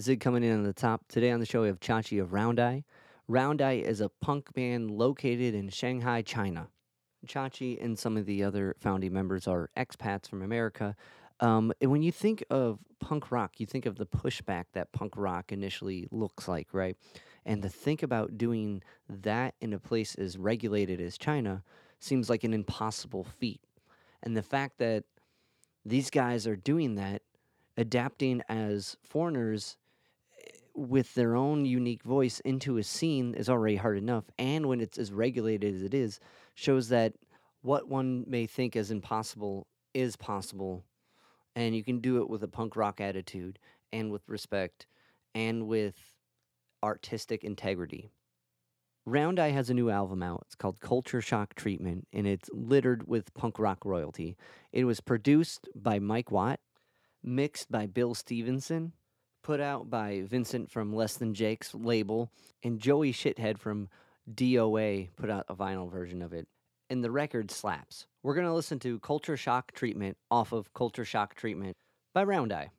Zig coming in on the top. Today on the show we have Chachi of Round Eye. Round Eye is a punk band located in Shanghai, China. Chachi and some of the other founding members are expats from America. Um, and when you think of punk rock, you think of the pushback that punk rock initially looks like, right? And to think about doing that in a place as regulated as China seems like an impossible feat. And the fact that these guys are doing that, adapting as foreigners with their own unique voice into a scene is already hard enough. And when it's as regulated as it is, shows that what one may think as impossible is possible. And you can do it with a punk rock attitude and with respect and with artistic integrity. Round Eye has a new album out. It's called Culture Shock Treatment, and it's littered with punk rock royalty. It was produced by Mike Watt, mixed by Bill Stevenson, put out by Vincent from Less Than Jake's label, and Joey Shithead from DOA put out a vinyl version of it. And the record slaps. We're going to listen to Culture Shock Treatment off of Culture Shock Treatment by Round Eye.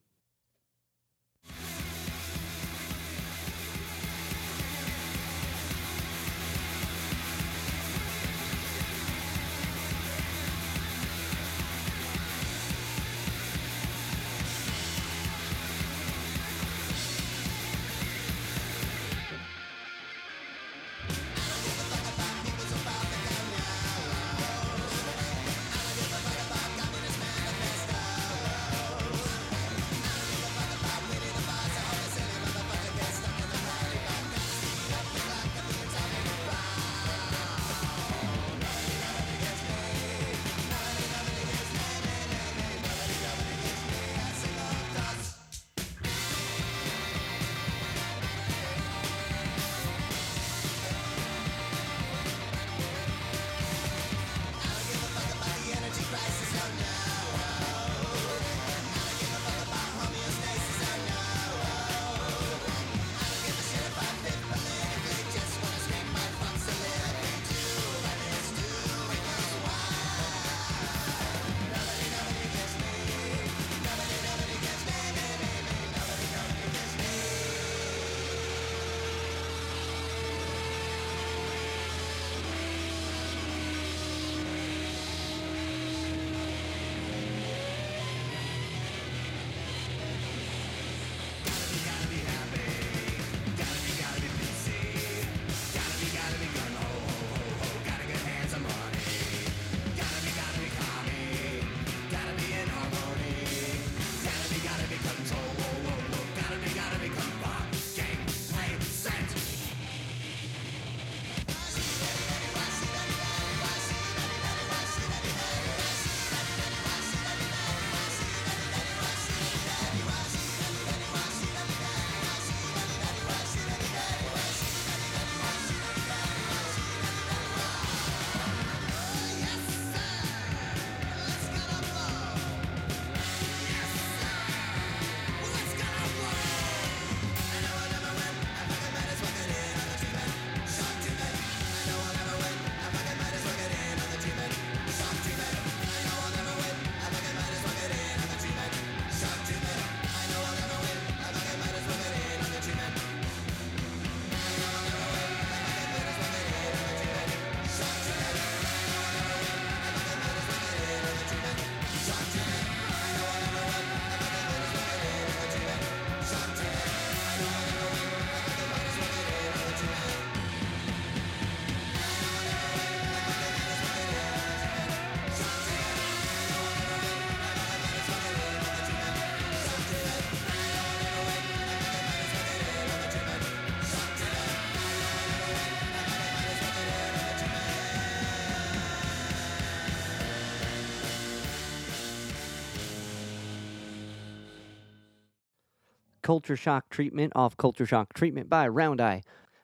Culture Shock Treatment off Culture Shock Treatment by Round Eye.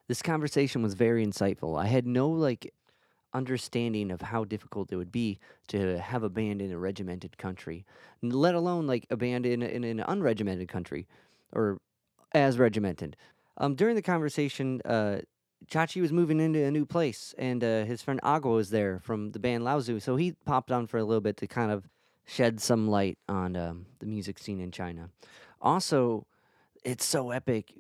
This conversation was very insightful. I had no like understanding of how difficult it would be to have a band in a regimented country, let alone like a band in, in an unregimented country or as regimented. Um, during the conversation, uh, Chachi was moving into a new place, and uh, his friend Agua was there from the band Laozu, so he popped on for a little bit to kind of shed some light on um, the music scene in China. Also, It's so epic.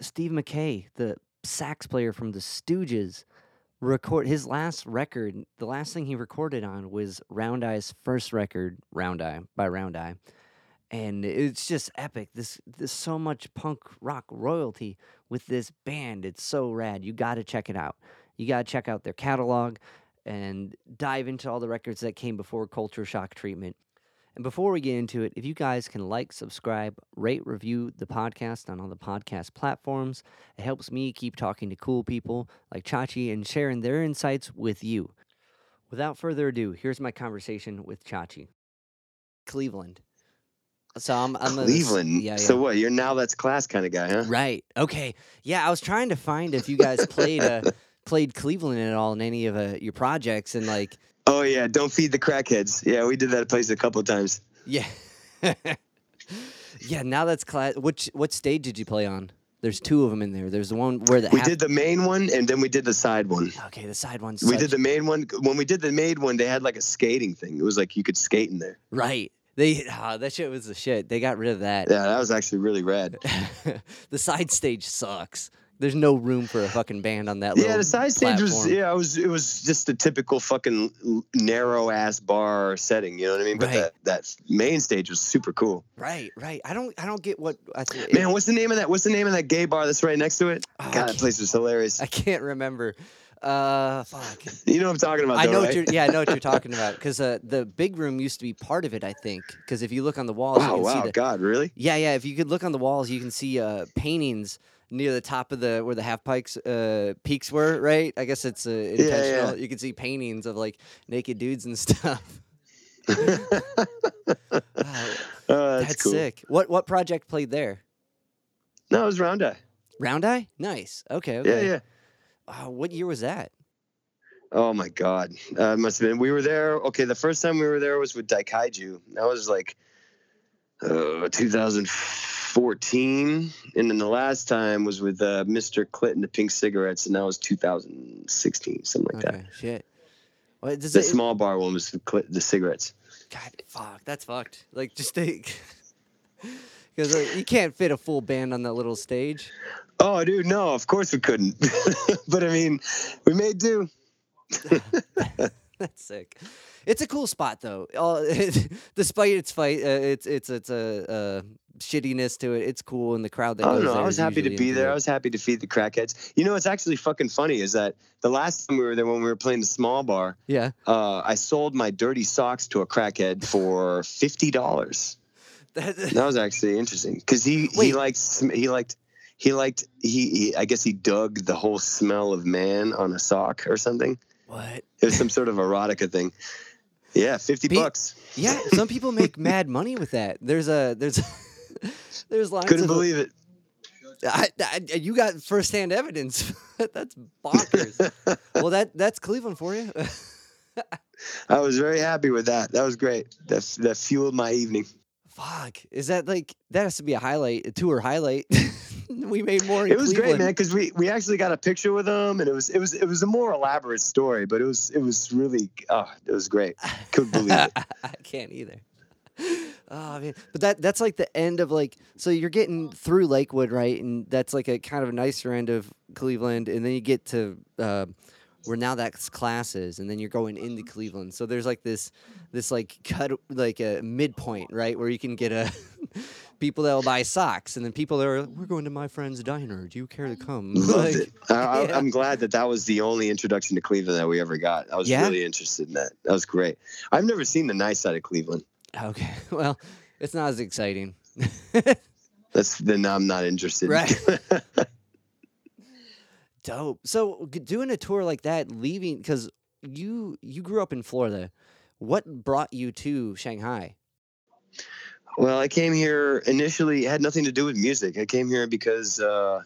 Steve Mackay, the sax player from the Stooges, record his last record. The last thing he recorded on was Round Eye's first record, Round Eye by Round Eye, and it's just epic. This there's so much punk rock royalty with this band. It's so rad. You got to check it out. You got to check out their catalog and dive into all the records that came before Culture Shock Treatment. And before we get into it, if you guys can like, subscribe, rate, review the podcast on all the podcast platforms, it helps me keep talking to cool people like Chachi and sharing their insights with you. Without further ado, here's my conversation with Chachi. Cleveland. So I'm, I'm a- Cleveland. yeah, yeah. So what? You're now that's class kind of guy, huh? Right. Okay. Yeah, I was trying to find if you guys played uh, played Cleveland at all in any of uh, your projects, and like, Oh yeah, don't feed the crackheads. Yeah, we did that place a couple of times. yeah, yeah. Now that's class. Which what stage did you play on? There's two of them in there. There's the one where the We did the main one and then we did the side one. Okay, the side one. We did the main one. When we did the main one, they had like a skating thing. It was like you could skate in there. right. They ah, that shit was the shit. They got rid of that. Yeah, that was actually really rad. the side stage sucks. There's no room for a fucking band on that. Yeah, little the side stage was yeah, it was it was just a typical fucking narrow ass bar setting. You know what I mean? But Right. that that main stage was super cool. Right, right. I don't, I don't get what. I th- Man, what's the name of that? What's the name of that gay bar that's right next to it? Oh, God, that place was hilarious. I can't remember. Uh, fuck. You know what I'm talking about? I know right? what you're. Yeah, I know what you're talking about. Because uh, the big room used to be part of it. I think. Because if you look on the walls, you Oh can wow, see the. God, really? Yeah, yeah. If you could look on the walls, you can see uh, paintings near the top of the where the half pikes uh, peaks were. Right. I guess it's uh, intentional. You can see paintings of like naked dudes and stuff. Wow, Oh, that's, that's cool. sick. What what project played there? No, it was Round Eye. Round Eye. Nice. Okay. Yeah, Okay. yeah. Wow, what year was that? Oh my God, uh, must have been. We were there. Okay, the first time we were there was with Daikaiju. That was like uh, 2014, and then the last time was with uh, Mr. Clinton, the Pink Cigarettes, and that was 2016, something like Okay. that. Shit. What does The it? small bar one was the, the cigarettes. God, fuck, that's fucked. Like, just think, because like, you can't fit a full band on that little stage. Oh, dude, no, of course we couldn't. but I mean, we made do. That's sick. It's a cool spot though. All, despite its fight, uh, it's it's it's a uh, shittiness to it. It's cool, and the crowd that Oh no, there I was happy to be there. I was happy to feed the crackheads. You know, what's actually fucking funny is that the last time we were there, when we were playing the small bar, Yeah, uh, I sold my dirty socks to a crackhead for fifty dollars. That- That was actually interesting because he he Wait. liked sm- he liked he liked he, he I guess he dug the whole smell of man on a sock or something. what? It was some sort of erotica thing. Yeah, fifty Be- bucks. Yeah, some people make mad money with that. There's a there's there's lots Couldn't of believe it. I, I, you got firsthand evidence. that's bonkers. well, that that's Cleveland for you. I was very happy with that. That was great. That that fueled my evening. Fuck, is that like that has to be a highlight, a tour highlight? we made more. It was great, man, because we, we actually got a picture with them, and it was it was it was a more elaborate story, but it was it was really oh it was great. Couldn't believe it. I can't either. Oh man, but that that's like the end of like so you're getting through Lakewood, right? And that's like a kind of a nicer end of Cleveland, and then you get to uh, where now that's classes, and then you're going into mm-hmm. Cleveland. So there's like this this like cut like a midpoint, right, where you can get a people that'll buy socks, and then people that are we're going to my friend's diner. Do you care to mm-hmm. come? Loved Like, it. I, I, yeah. I'm glad that that was the only introduction to Cleveland that we ever got. I was Yeah? really interested in that. That was great. I've never seen the nice side of Cleveland. Okay, well, it's not as exciting. That's then I'm not interested. Right. Dope. So doing a tour like that, leaving because you you grew up in Florida. What brought you to Shanghai? Well, I came here initially. It had nothing to do with music. I came here because, uh,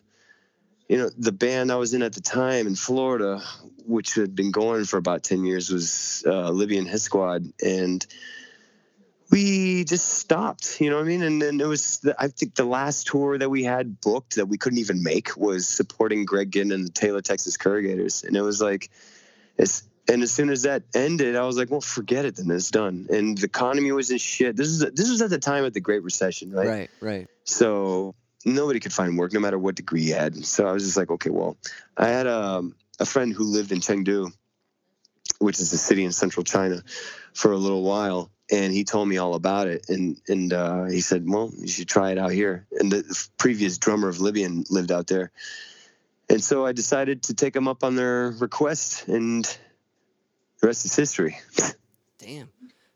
you know, the band I was in at the time in Florida, which had been going for about ten years, was uh, Libyan Hit Squad, and we just stopped. You know what I mean? And then it was. The, I think the last tour that we had booked that we couldn't even make was supporting Greg Ginn and the Taylor Texas Corrugators, and it was like, it's and as soon as that ended, I was like, well, forget it. Then it's done. And the economy was in shit. This is this was at the time of the Great Recession, right? Right, right. So nobody could find work no matter what degree you had. So I was just like, okay, well, I had a, a friend who lived in Chengdu, which is a city in central China, for a little while. And he told me all about it. And, and uh, he said, well, you should try it out here. And the previous drummer of Libyan lived out there. And so I decided to take them up on their request, and the rest is history. Damn,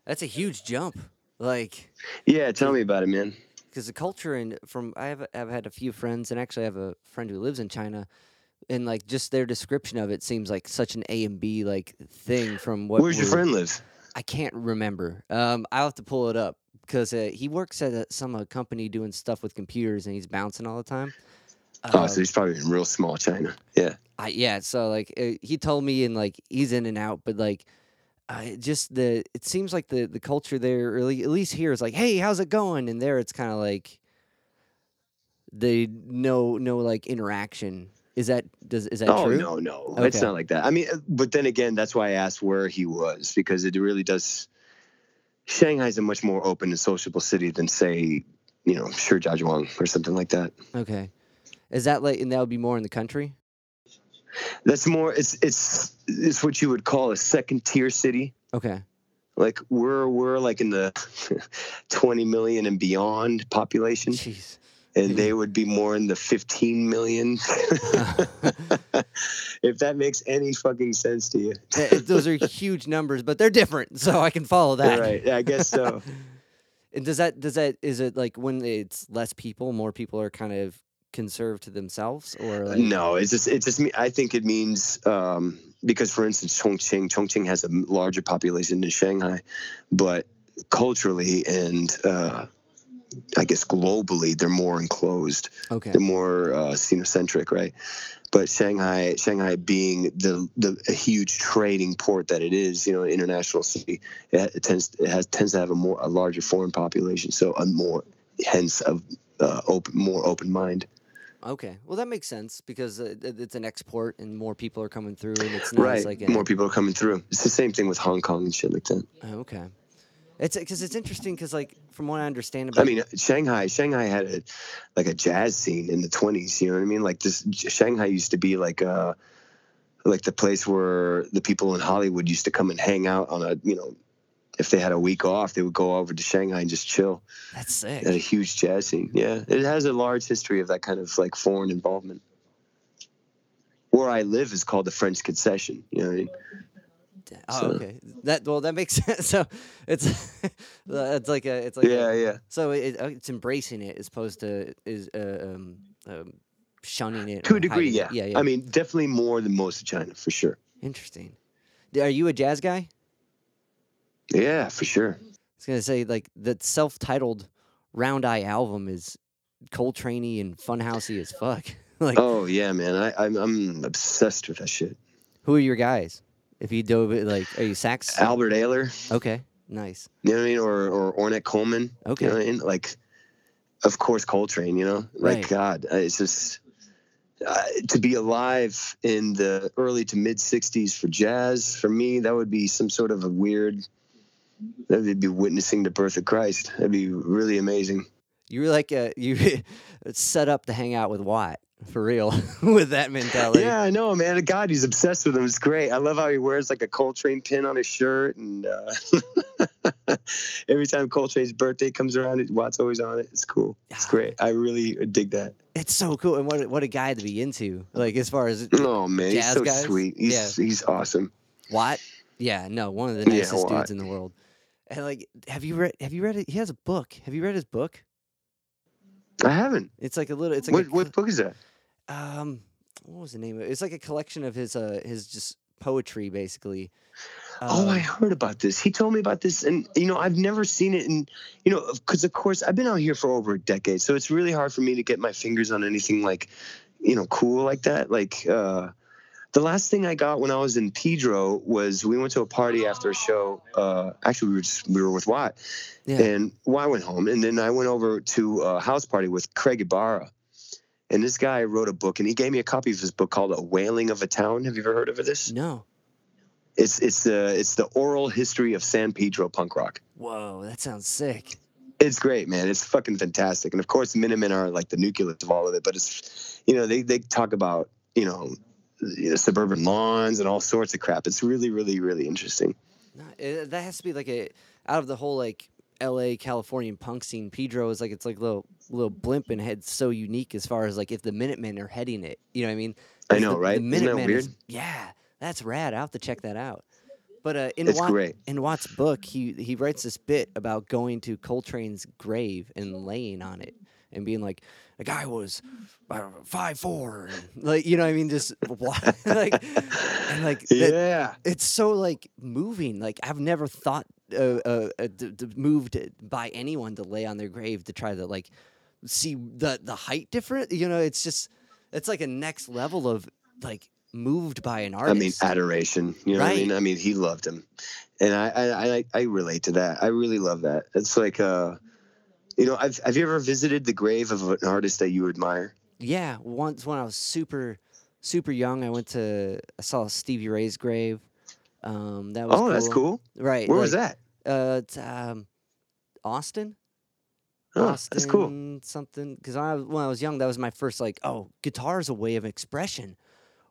that's a huge jump. Like, yeah, tell me about it, man. Because the culture and from I have I've had a few friends, and actually I have a friend who lives in China, and like just their description of it seems like such an A and B like thing from what. Where's your friend live? I can't remember. Um, I'll have to pull it up because uh, he works at a, some uh, company doing stuff with computers, and he's bouncing all the time. Oh, so um, he's probably in real small China. Yeah. I, yeah. So like uh, he told me, and like he's in and out, but like uh, just the it seems like the the culture there, really at least here, is like, hey, how's it going? And there, it's kind of like they no no like interaction. Is that does is that oh, true? no, no, okay. it's not like that. I mean, uh, but then again, that's why I asked where he was because it really does. Shanghai's a much more open and sociable city than say, you know, Shijiazhuang or something like that. Okay. Is that like, and that would be more in the country? That's more. It's it's it's what you would call a second tier city. Okay. Like we're we're like in the twenty million and beyond population. Jeez. And they would be more in the 15 million. if that makes any fucking sense to you. Those are huge numbers, but they're different, so I can follow that. Right. I guess so. and does that does that is it like when it's less people, more people are kind of conserve to themselves or like... no it's just it's just me i think it means um, because for instance chongqing chongqing has a larger population than shanghai but culturally and uh, i guess globally they're more enclosed okay they're more uh, xenocentric right but Shanghai, Shanghai being the the a huge trading port that it is, you know, an international city, it, it tends it has tends to have a more a larger foreign population, so a more hence a uh, open more open mind. Okay, well that makes sense because uh, it's an export and more people are coming through, and it's not right. like a, more people are coming through. It's the same thing with Hong Kong and shit like that. Oh, okay, it's because it's interesting because like from what I understand about, I mean Shanghai, Shanghai had a like a jazz scene in the twenties. You know what I mean? Like this, Shanghai used to be like a uh, like the place where the people in Hollywood used to come and hang out on a you know if they had a week off, they would go over to Shanghai and just chill. That's sick. At a huge jazz scene. Yeah, it has a large history of that kind of like foreign involvement. Where I live is called the French Concession. You know what I mean? Oh, so. okay. That well, that makes sense. So it's it's like a it's like yeah, a, yeah. So it, uh, it's embracing it as opposed to is uh, um, um, shunning it to a degree. Yeah. yeah, yeah. I mean, definitely more than most of China for sure. Interesting. Are you a jazz guy? Yeah, for sure. I was gonna say like the self-titled Round Eye album is Coltraney and funhousey as fuck. like, oh yeah, man, I, I'm I'm obsessed with that shit. Who are your guys? If you dove it, like, are you sax? Albert Ayler. Okay, nice. You know what I mean? Or or Ornette Coleman. Okay. You know what I mean? Like, of course, Coltrane. You know, like right. God, it's just. Uh, to be alive in the early to mid 60s for jazz for me that would be some sort of a weird That'd be witnessing the birth of Christ. That'd be really amazing. You were like a, you set up to hang out with Watt for real with that mentality. Yeah, I know, man. God, he's obsessed with him. It's great. I love how he wears like a Coltrane pin on his shirt, and uh, every time Coltrane's birthday comes around, Watt's always on it. It's cool. It's great. I really dig that. It's so cool, and what what a guy to be into. Like as far as oh man, he's so guys? sweet. He's yeah. he's awesome. Watt, yeah, no, one of the nicest yeah, dudes in the world. And like, have you read? Have you read it? He has a book. Have you read his book? I haven't. It's like a little. It's like what, a, what book is that? Um, what was the name of it? It's like a collection of his uh his just poetry, basically. oh, I um, heard about this. He told me about this, and you know, I've never seen it. And you know, because of course, I've been out here for over a decade, so it's really hard for me to get my fingers on anything like, you know, cool like that. Like, uh, the last thing I got when I was in Pedro was we went to a party after a show. Uh, actually, we were just, we were with Watt, yeah. and Watt went home, and then I went over to a house party with Craig Ibarra, and this guy wrote a book, and he gave me a copy of his book called "A Wailing of a Town." Have you ever heard of this? No. It's it's the it's the oral history of San Pedro punk rock. Whoa, that sounds sick. It's great, man. It's fucking fantastic. And of course, Minutemen are like the nucleus of all of it. But it's, you know, they they talk about you know, you know suburban lawns and all sorts of crap. It's really, really, really interesting. That has to be like a out of the whole like L.A. Californian punk scene. Pedro is like it's like a little little blimp and head so unique as far as like if the Minutemen are heading it. You know what I mean? I know, the, right? The Minutemen weird? is- yeah, that's rad. I'll have to check that out. But uh, in Watt, great. in Watt's book, he he writes this bit about going to Coltrane's grave and laying on it and being like, the guy was uh, five four, like you know what I mean, just like and like that, Yeah. it's so like moving. Like I've never thought uh, uh, uh, d- d- moved by anyone to lay on their grave to try to like see the the height different. You know, it's just it's like a next level of like moved by an artist. I mean, adoration. You know what I mean? I mean, he loved him, and I, I, I, I relate to that. I really love that. It's like, uh, you know, I've, have you ever visited the grave of an artist that you admire? yeah, once when I was super super young, I went to I saw Stevie Ray's grave. Um, that was Oh, that's cool. Right. Where was that? Uh, it's, um, Austin. Oh, Austin that's cool. something because I when I was young, that was my first like, oh, guitar is a way of expression.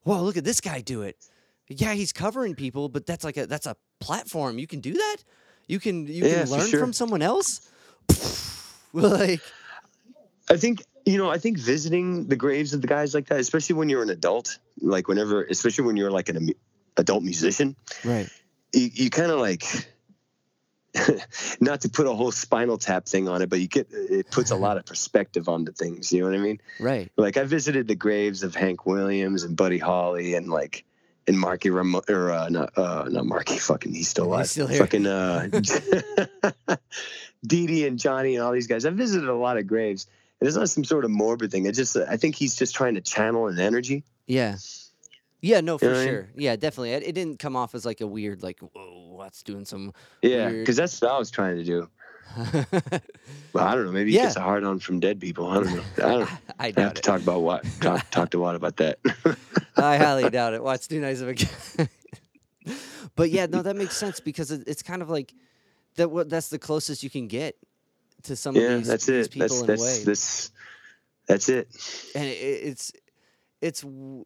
Whoa, look at this guy do it. Yeah, he's covering people, but that's like a that's a platform. You can do that. You can you Yeah, can learn sure. from someone else. like I think you know. I think visiting the graves of the guys like that, especially when you're an adult, like whenever, especially when you're like an adult musician, right, you, you kind of like. not to put a whole spinal tap thing on it, but you get it puts a lot of perspective onto things. You know what I mean? right, Like I visited the graves of Hank Williams and Buddy Holly and like and Marky Ram or uh, not uh, not Marky fucking he's still He's alive. still here. Fucking uh, Dee Dee and Johnny and all these guys. I visited a lot of graves. And it's not some sort of morbid thing. It's just I think he's just trying to channel an energy. yeah, yeah, no, for know what I mean? sure, yeah, definitely. It, it didn't come off as like a weird like, whoa, what's doing some. Yeah, Weird. because that's what I was trying to do. Well, I don't know. Maybe he Yeah. gets a hard on from dead people. I don't know. I don't. I I have doubt to it. talk about what talk, talk to Watt about that. I highly doubt it. Watch too nice of a guy. but yeah, no, that makes sense because it, it's kind of like that. What that's the closest you can get to some yeah, of these, that's it. people That's in a that's way, this. That's it. and it, it's it's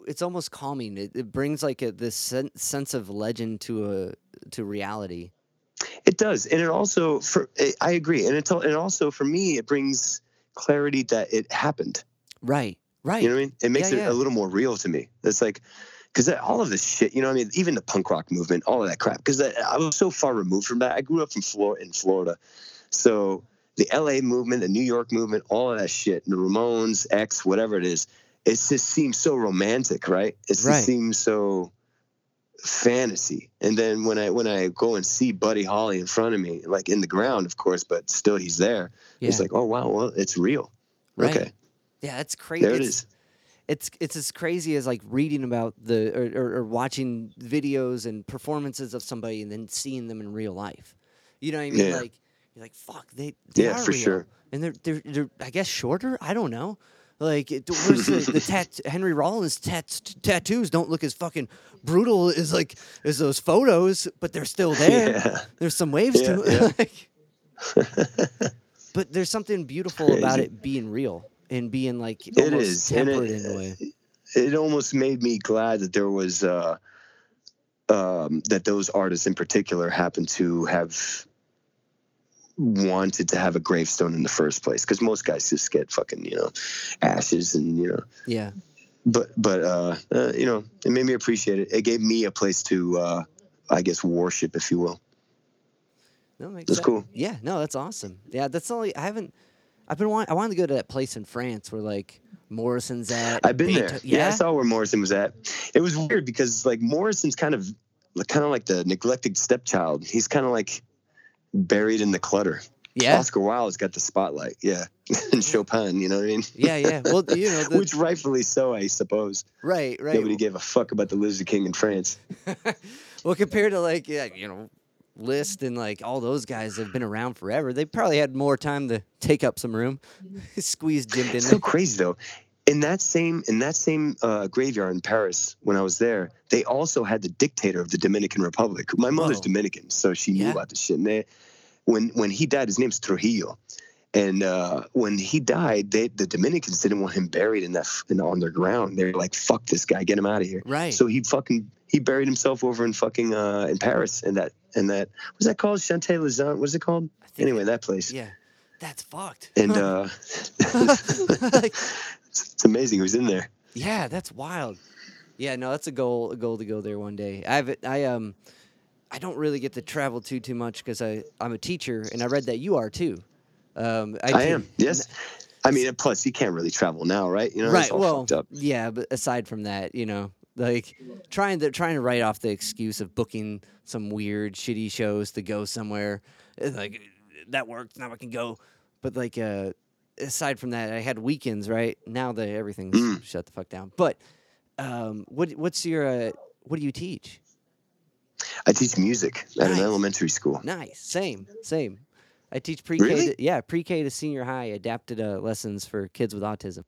it's almost calming. It, it brings like a this sen- sense of legend to a to reality. It does, and it also for I- I agree, and it's and also for me it brings clarity that it happened. Right, right. You know what I mean? It makes Yeah, it yeah. a little more real to me. It's like because all of this shit, you know, what I mean, even the punk rock movement, all of that crap. Because I was so far removed from that. I grew up from Florida in Florida, so the LA movement, the New York movement, all of that shit, the Ramones, X, whatever it is, it just seems so romantic, right? It just Right. seems so fantasy. And then when I when I go and see Buddy Holly in front of me, like in the ground, of course, but still he's there. yeah, It's like, oh wow, well, it's real. right. Okay, Yeah, that's crazy. there it it's, it's it's as crazy as like reading about the or, or, or watching videos and performances of somebody and then seeing them in real life. You know what I mean? Yeah. Like you're like fuck they, they Yeah, are for real. sure. and they're, they're they're I guess shorter. I don't know. Like it, where's the, the tat Henry Rollins tat, tattoos don't look as fucking brutal as like as those photos, but they're still there. Yeah. There's some waves Yeah, to it. but there's something beautiful about it being real and being like It almost is, tempered it- in a way. it almost made me glad that there was uh, um, that those artists in particular happened to have wanted to have a gravestone in the first place because most guys just get fucking you know ashes and you know Yeah. but but uh, uh you know it made me appreciate it it gave me a place to uh i guess worship if you will No, That's sense. cool. Yeah, no, that's awesome. Yeah, that's only I haven't. I've been want. I wanted to go to that place in France where like Morrison's at. I've been there. Beetho- Yeah. I saw where Morrison was at. It was weird because like Morrison's kind of like kind of like the neglected stepchild. He's kind of like buried in the clutter. Yeah. Oscar Wilde's got the spotlight. Yeah. and Chopin, you know what I mean? Yeah, yeah. Well, you know, the, Which rightfully so, I suppose. right, right. Nobody gave a fuck about the Lizard King in France. well, compared to like yeah, you know, Liszt and like all those guys have been around forever. They probably had more time to take up some room. Squeeze Jim in It's so crazy though. In that same in that same uh, graveyard in Paris when I was there, they also had the dictator of the Dominican Republic. My mother's Whoa. Dominican, so she knew Yeah. about the shit. And they, when when he died, his name's Trujillo, And uh, when he died, they, the Dominicans didn't want him buried in that in, on their ground. They were like, "Fuck this guy, get him out of here." Right. So he fucking he buried himself over in fucking uh, in Paris. in that in that was that called Chanté Lizan? What's it called? Anyway, that place. yeah, that's fucked. And uh, it's, amazing who's in there. yeah, that's wild. Yeah, no, that's a goal. A goal to go there one day. I've I um, I don't really get to travel too too much because I I'm a teacher and I read that you are too. Um, I, te- am. Yes. I mean, plus you can't really travel now, right? You know, right. Well, yeah, but aside from that, you know, like trying to trying to write off the excuse of booking some weird shitty shows to go somewhere, like that worked. Now I can go. But like, uh, aside from that, I had weekends. Right now, that everything's Mm. shut the fuck down. But um, what what's your uh, what do you teach? I teach music at Nice. an elementary school. Nice. Same. Same. I teach pre-K. Really? Yeah, pre-K to senior high adapted uh, lessons for kids with autism.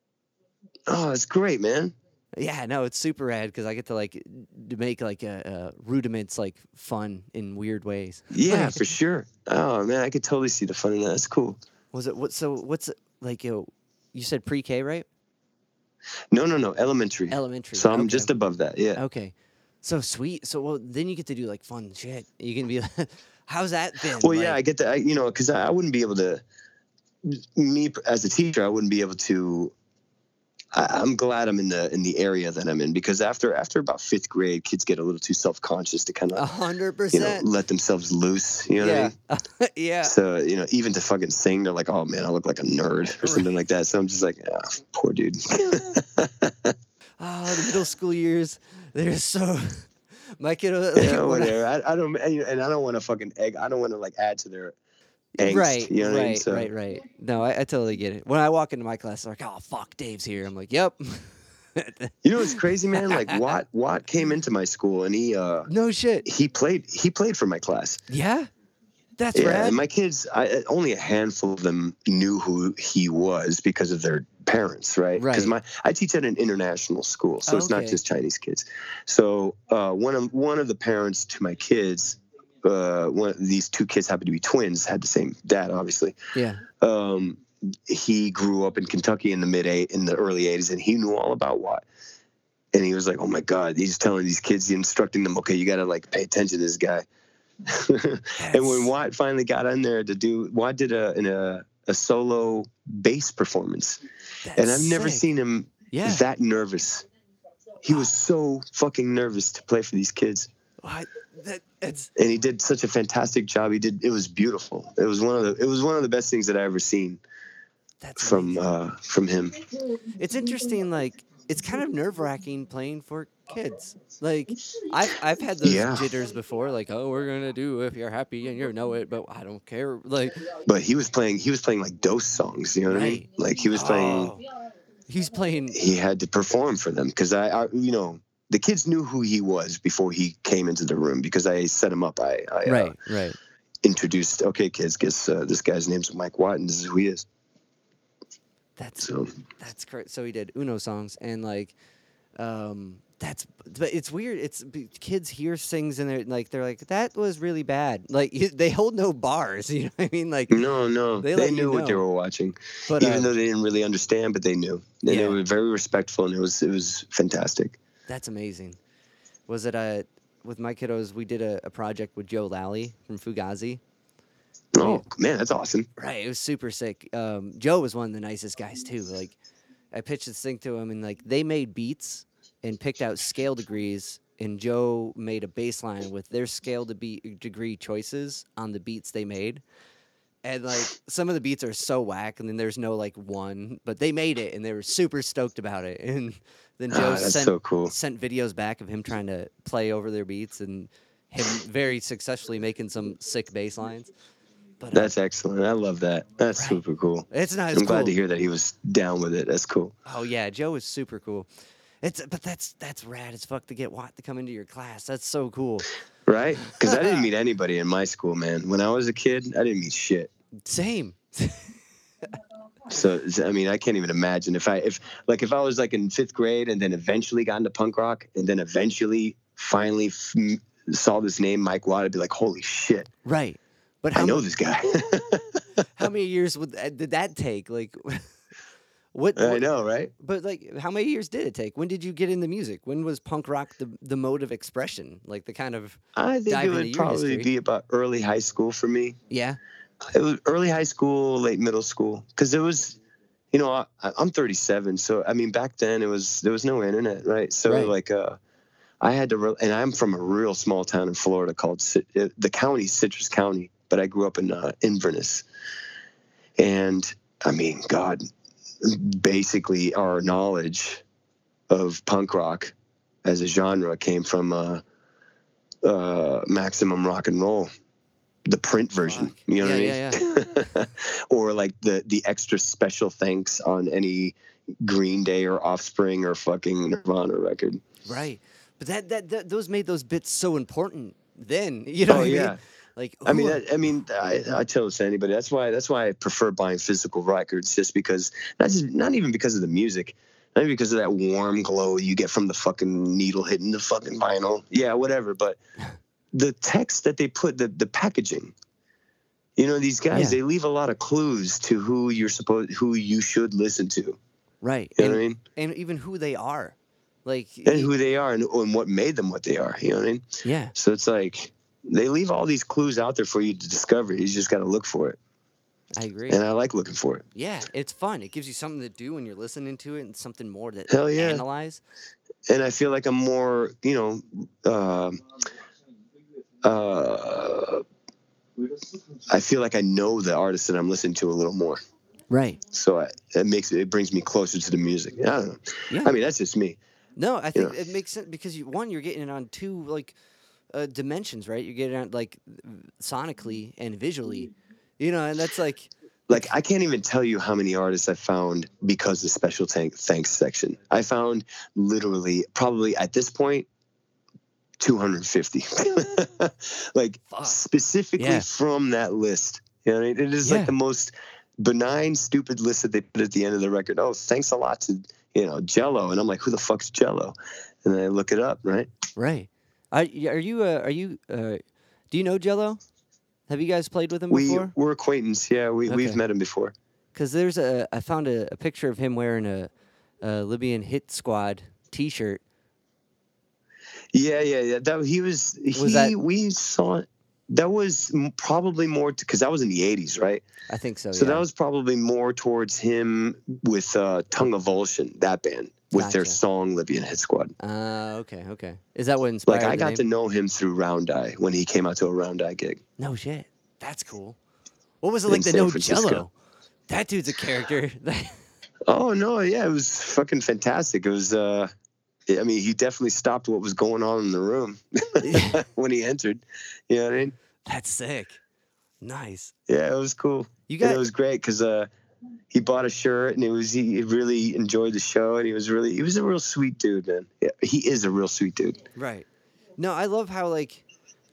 Oh, that's great, man. Yeah, no, it's super rad because I get to like to make like uh, uh, rudiments like fun in weird ways. Yeah, for sure. Oh man, I could totally see the fun in that. That's cool. Was it what? So what's it, like? You you said pre-K, right? No, no, no, elementary. Elementary. so I'm okay. just above that. Yeah. okay. So sweet. So well, then you get to do like fun shit. You can be like, how's that been? Well, yeah, I get to. I, you know, because I, I wouldn't be able to. Me as a teacher, I wouldn't be able to. I, I'm glad I'm in the in the area that I'm in because after after about fifth grade, kids get a little too self conscious to kind of hundred you know percent. let themselves loose. You know what I Yeah. mean? yeah. So you know, even to fucking sing, they're like, "Oh man, I look like a nerd" or something like that. So I'm just like, ah, "Poor dude." Oh, the middle school years. They're so. My kid. Like, yeah, whatever. I, I don't, and and I don't want to fucking egg. I don't want to like add to their angst. Right, You know right, I mean? So, right, right. No, I, I totally get it. When I walk into my class, they're like, "Oh, fuck, Dave's here." I'm like, "Yep." You know what's crazy, man? Like Watt, Watt came into my school and he, uh, no shit. he played, he played for my class. Yeah, that's yeah, rad. and my kids, I, only a handful of them knew who he was because of their parents, right? Because Right. my, I teach at an international school, so it's not just Chinese kids. So uh, one of one of the parents to my kids, uh, one these two kids happened to be twins, had the same dad, obviously. yeah. um, he grew up in Kentucky in the mid eight in the early '80s, and he knew all about Watt. And he was like, "Oh my God!" He's telling these kids, he's instructing them, "Okay, you got to like pay attention to this guy." and when That's- Watt finally got in there to do, Watt did a in a, a solo bass performance, and I've never sick. seen him Yeah. that nervous. He was so fucking nervous to play for these kids, What? That, it's and he did such a fantastic job. He did. It was beautiful. It was one of the. It was one of the best things that I ever seen that's from uh, from him. It's interesting. Like it's kind of nerve wracking playing for kids. Like I've I've had those Yeah. jitters before. Like oh, we're gonna do if you're happy and you know it, but I don't care. Like But he was playing. He was playing like Dose songs. You know what I mean? Like he was playing. oh, he's playing. He had to perform for them because I, I, you know, the kids knew who he was before he came into the room because I set him up. I, I uh, Right, right. introduced. Okay, kids, guess uh, this guy's name's Mike Watt, and this is who he is. That's So That's correct. So he did Uno songs and like, um, that's but it's weird. It's kids hear things and they're like they're like that was really bad. Like they hold no bars. You know what I mean? Like, no, no, They they, let you knew what they were watching, but even uh, though they didn't really understand, but they knew, and Yeah. they were very respectful, and it was it was fantastic. That's amazing. Was it uh with my kiddos? We did a, a project with Joe Lally from Fugazi. Oh man, that's awesome. Right, it was super sick. Um, Joe was one of the nicest guys too. Like, I pitched this thing to him, and like they made beats and picked out scale degrees, and Joe made a bass line with their scale to be degree choices on the beats they made. And like some of the beats are so whack, and then there's no like one, but they made it, and they were super stoked about it. And then Ah, Joe sent so cool. sent videos back of him trying to play over their beats, and him very successfully making some sick bass lines. But That's excellent. I love that. That's Right. super cool. it's not. I'm It's glad to hear that he was down with it. That's cool. Oh yeah, Joe is super cool. It's but that's that's rad as fuck to get Watt to come into your class. That's so cool. Right? Because I didn't meet anybody in my school, man. When I was a kid, I didn't meet shit. Same. So I mean, I can't even imagine if I if like if I was like in fifth grade and then eventually got into punk rock and then eventually finally f- saw this name Mike Watt, I'd be like, holy shit. right. But how I know this guy. how many years would that, did that take? Like, what, I know, right? But like, how many years did it take? When did you get into music? When was punk rock the the mode of expression? Like the kind of I think it would probably history. be about early high school for me. yeah, early high school, late middle school, because it was, you know, I, I'm 37, so I mean, back then it was there was no internet, right? So Right. like, uh, I had to, re- and I'm from a real small town in Florida called uh, the county Citrus County, but I grew up in uh, Inverness, and I mean, God, basically our knowledge of punk rock as a genre came from uh, uh, maximum rock and roll, the print version. Fuck. You know Yeah, what I mean? or like the the extra special thanks on any Green Day or Offspring or fucking Nirvana record. right. But that, that that those made those bits so important then. You know Oh what I yeah. mean? Like, I mean, that, I mean, I, I tell this to anybody. That's why. That's why I prefer buying physical records, just because. Just, not even because of the music, even because of that warm glow you get from the fucking needle hitting the fucking vinyl. Yeah, whatever. But the text that they put, the the packaging. You know, these guys, Yeah. they leave a lot of clues to who you're supposed, who you should listen to. Right. You right. know and, what I mean? and even who they are. Like, And who they are, and, and what made them what they are. You know what I mean? yeah, So it's like they leave all these clues out there for you to discover. You just got to look for it, I agree. and I like looking for it. Yeah, it's fun. It gives you something to do when you're listening to it and something more to Hell yeah. analyze. and I feel like I'm more, you know, um uh, I feel like I know the artist that I'm listening to a little more. Right. So I, it makes it, brings me closer to the music. I don't know. Yeah. I mean, that's just me. No, I think Yeah. it makes sense because you one, you're getting it on two like uh, dimensions, right? You're getting it on like sonically and visually, you know, and that's like Like I can't even tell you how many artists I found because of the special tank thanks section. I found literally probably at this point 250. like Fuck. specifically Yeah. from that list. You know, I mean? it is Yeah. like the most benign, stupid list that they put at the end of the record. Oh, thanks a lot to you know Jello, and I'm like, who the fuck's Jello? And I look it up, right? right. Are, are you? Uh, are you? Uh, do you know Jello? Have you guys played with him We before? we're acquaintance. Yeah, we Okay. we've met him before. Because there's a, I found a, a picture of him wearing a, a Libyan Hit Squad T-shirt. Yeah, yeah, yeah. That he was. he that- we saw. That was probably more because that was in the '80s, right? I think so. So yeah. that was probably more towards him with uh, Tongue of Volscian, that band, with their Gotcha. song "Libyan Hit Squad." Uh, okay, okay. Is that what inspired? Like I the got name? to know him through Round Eye when he came out to a Round Eye gig. No shit. That's cool. What was it In like San know Jello? That dude's a character. Oh no, yeah, it was fucking fantastic. It was. uh I mean, he definitely stopped what was going on in the room when he entered. You know what I mean? That's sick. Nice. Yeah, it was cool. You And it was great because uh, he bought a shirt and it was he really enjoyed the show and he was really he was a real sweet dude, man. Yeah, he is a real sweet dude. right. No, I love how like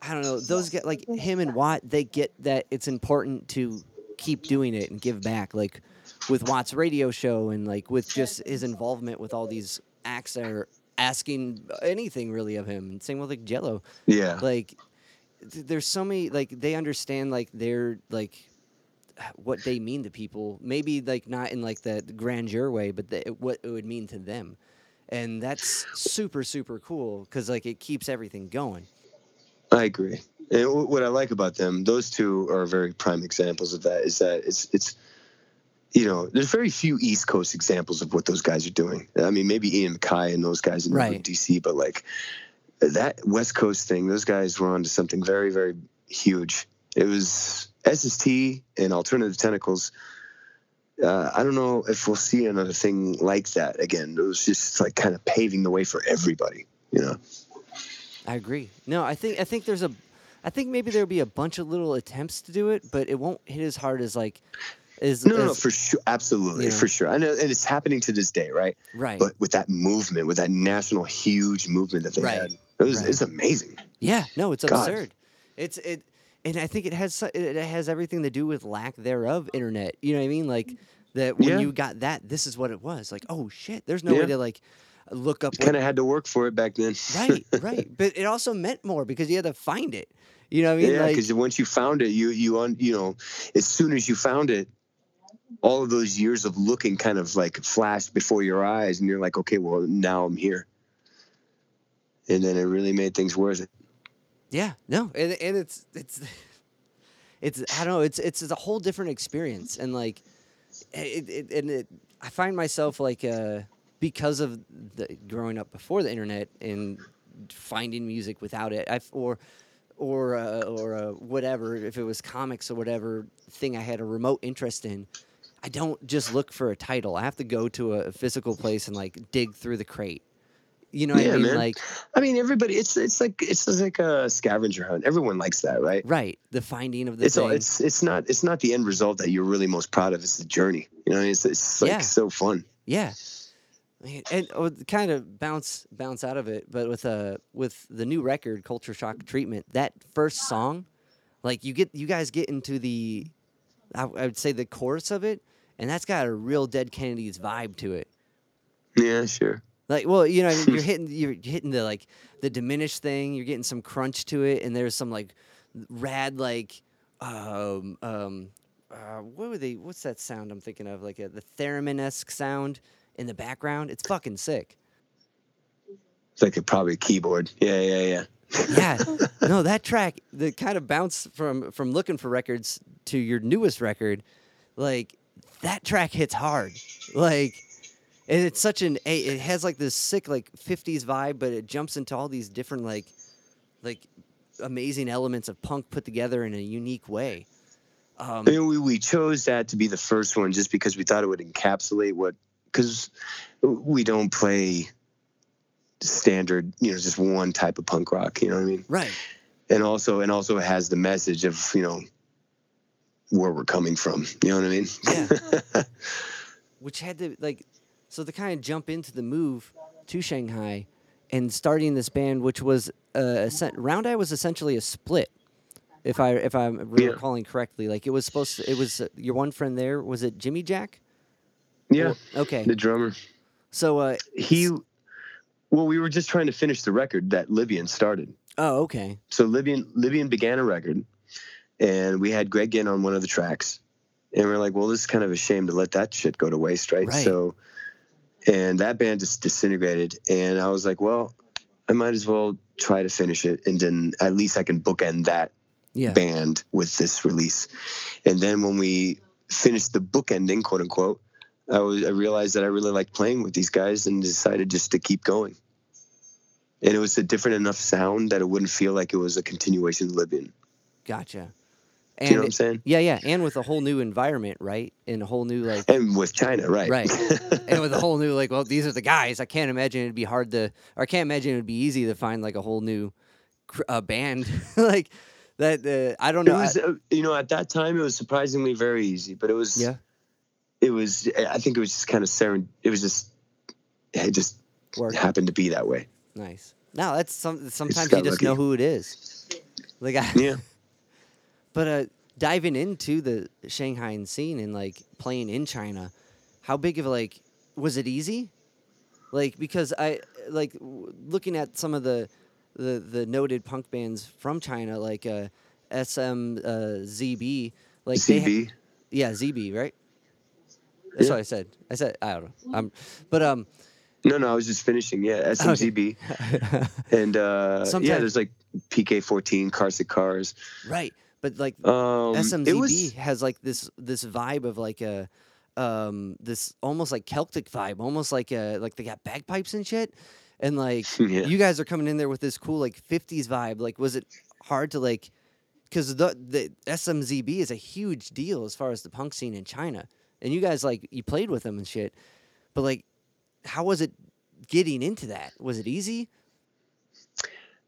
I don't know those get like him and Watt. They get that it's important to keep doing it and give back. Like with Watt's radio show and like with just his involvement with all these acts that are asking anything really of him. And same with like Jello. Yeah, like th- there's so many like they understand like they're like what they mean to people maybe like not in like the grandeur way but the, what it would mean to them and that's super super cool because like it keeps everything going I agree. And what I like about them, those two are very prime examples of that. Is that it's it's you know, there's very few East Coast examples of what those guys are doing. I mean, maybe Ian MacKaye and those guys in Right. DC, but like that West Coast thing, those guys were onto something very, very huge. It was SST and Alternative Tentacles. Uh, I don't know if we'll see another thing like that again. It was just like kind of paving the way for everybody, you know. i agree no i think i think there's a i think maybe there'll be a bunch of little attempts to do it but it won't hit as hard as like as, No, no, no, for sure, absolutely, you know. for sure. I know, uh, and it's happening to this day, right? right But with that movement, with that national huge movement that they Right. had, it was Right. it's amazing. Yeah, no, it's God. absurd. It's it, and I think it has it has everything to do with lack thereof internet. You know what I mean? Like that when Yeah. you got that, this is what it was. Like, oh shit, there's no way to like look up. Kind of had to work for it back then. Right, right. But it also meant more because you had to find it. You know what I mean? Yeah, like, because once you found it, you you un, you know, as soon as you found it, all of those years of looking kind of like flashed before your eyes, and you're like, okay, well now I'm here, and then it really made things worth it. yeah, no, and and it's it's it's I don't know, it's it's, a whole different experience, and like it, it and it, I find myself like uh because of the growing up before the internet and finding music without it, I or or uh, or uh, whatever if it was comics or whatever thing I had a remote interest in. I don't just look for a title. I have to go to a physical place and like dig through the crate. You know what Yeah, I mean? man. Like I mean, everybody, it's it's like it's like a scavenger hunt. Everyone likes that, right? right, the finding of the It's all, it's it's not it's not the end result that you're really most proud of. It's the journey. You know, it's it's like Yeah. so fun. Yeah, and oh, kind of bounce bounce out of it, but with uh with the new record, Culture Shock Treatment, that first song, like you get you guys get into the, I, I would say the chorus of it, and that's got a real Dead Kennedys vibe to it. Yeah, sure. Like, well, you know, you're hitting you're hitting the like the diminished thing. You're getting some crunch to it, and there's some like rad like um um uh, what were they? What's that sound I'm thinking of? Like a, the theremin esque sound in the background. It's fucking sick. It's like a probably keyboard. Yeah, yeah, yeah. Yeah, no, that track, the kind of bounce from from looking for records to your newest record, like that track hits hard. Like, and it's such an it has like this sick like '50s vibe, but it jumps into all these different like like amazing elements of punk put together in a unique way. Um, I mean, we, we chose that to be the first one just because we thought it would encapsulate what, because we don't play standard, you know, just one type of punk rock. You know what I mean? right. And also, and also, it has the message of you know where we're coming from. You know what I mean? Yeah. which had to like so to kind of jump into the move to Shanghai and starting this band, which was uh, Round Eye was essentially a split, if I if I'm Yeah. recalling correctly. Like it was supposed to, it was uh, your one friend there was it Jimmy Jack? yeah. Okay, The drummer. so uh, He. Well, we were just trying to finish the record that Libyan started. oh okay, so Libyan Libyan began a record, and we had Greg in on one of the tracks, and we are like, well, this is kind of a shame to let that shit go to waste, right? Right. So, and that band just disintegrated, and I was like, well, I might as well try to finish it, and then at least I can bookend that yeah, band with this release, and then when we finished the bookending, quote unquote. I was I realized that I really liked playing with these guys and decided just to keep going. And it was a different enough sound that it wouldn't feel like it was a continuation of Libyan. gotcha. Do you know what I'm saying? yeah, yeah, and with a whole new environment, right? And a whole new like And with China, right? Right. and with a whole new like, well, these are the guys. I can't imagine it'd be hard to, or I can't imagine it'd be easy to find like a whole new cr- uh, band like that. Uh, I don't know. Was, uh, you know, at that time it was surprisingly very easy, but it was, yeah, it was. I think it was just kind of seren. It was just, it just happened to be that way. nice. No, that's some. Sometimes got you just know who it is. Like, I, Yeah. but uh, diving into the Shanghai scene and like playing in China, how big of a like was it easy? Like because I like w- looking at some of the the the noted punk bands from China like uh, SM uh, ZB like they ha- yeah ZB right. That's Yeah. what I said. I said I don't know. Um, but um, No, no, I was just finishing. Yeah, SMZB. And uh, yeah, there's like PK14, Cars Carsick Cars. right. But like Um, SMZB was, has like this this vibe of like a um this almost like Celtic vibe, almost like a like they got bagpipes and shit. And like Yeah. you guys are coming in there with this cool like 50s vibe. Like was it hard to like cuz the the SMZB is a huge deal as far as the punk scene in China. And you guys like you played with them and shit. But like how was it getting into that? Was it easy?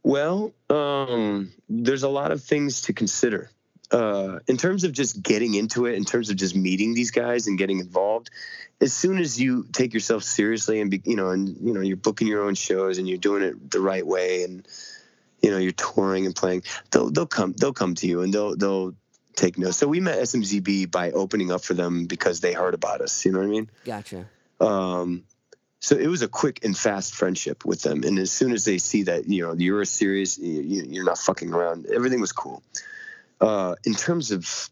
Well, um, there's a lot of things to consider. Uh, in terms of just getting into it, in terms of just meeting these guys and getting involved, as soon as you take yourself seriously and be, you know, and you know, you're booking your own shows and you're doing it the right way, and you know, you're touring and playing, they'll they'll come they'll come to you and they'll they'll take notes. So we met SMZB by opening up for them because they heard about us. You know what I mean? Gotcha. um, so it was a quick and fast friendship with them. And as soon as they see that you know you're a serious, you, you're not fucking around, everything was cool. Uh, in terms of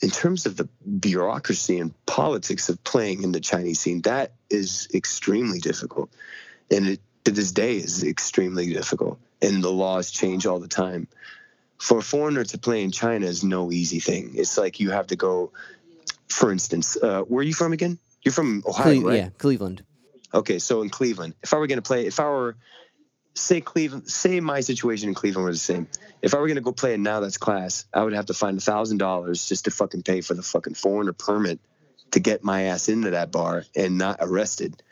in terms of the bureaucracy and politics of playing in the Chinese scene, that is extremely difficult, and it to this day is extremely difficult. And the laws change all the time. For a foreigner to play in China is no easy thing. It's like you have to go. For instance, uh, where are you from again? You're from Ohio, Cle- right? Yeah, Cleveland. Okay, so in Cleveland, if I were going to play, if I were, say Cleveland, say my situation in Cleveland was the same. If I were going to go play a now that's class, I would have to find a thousand dollars just to fucking pay for the fucking foreigner permit to get my ass into that bar and not arrested,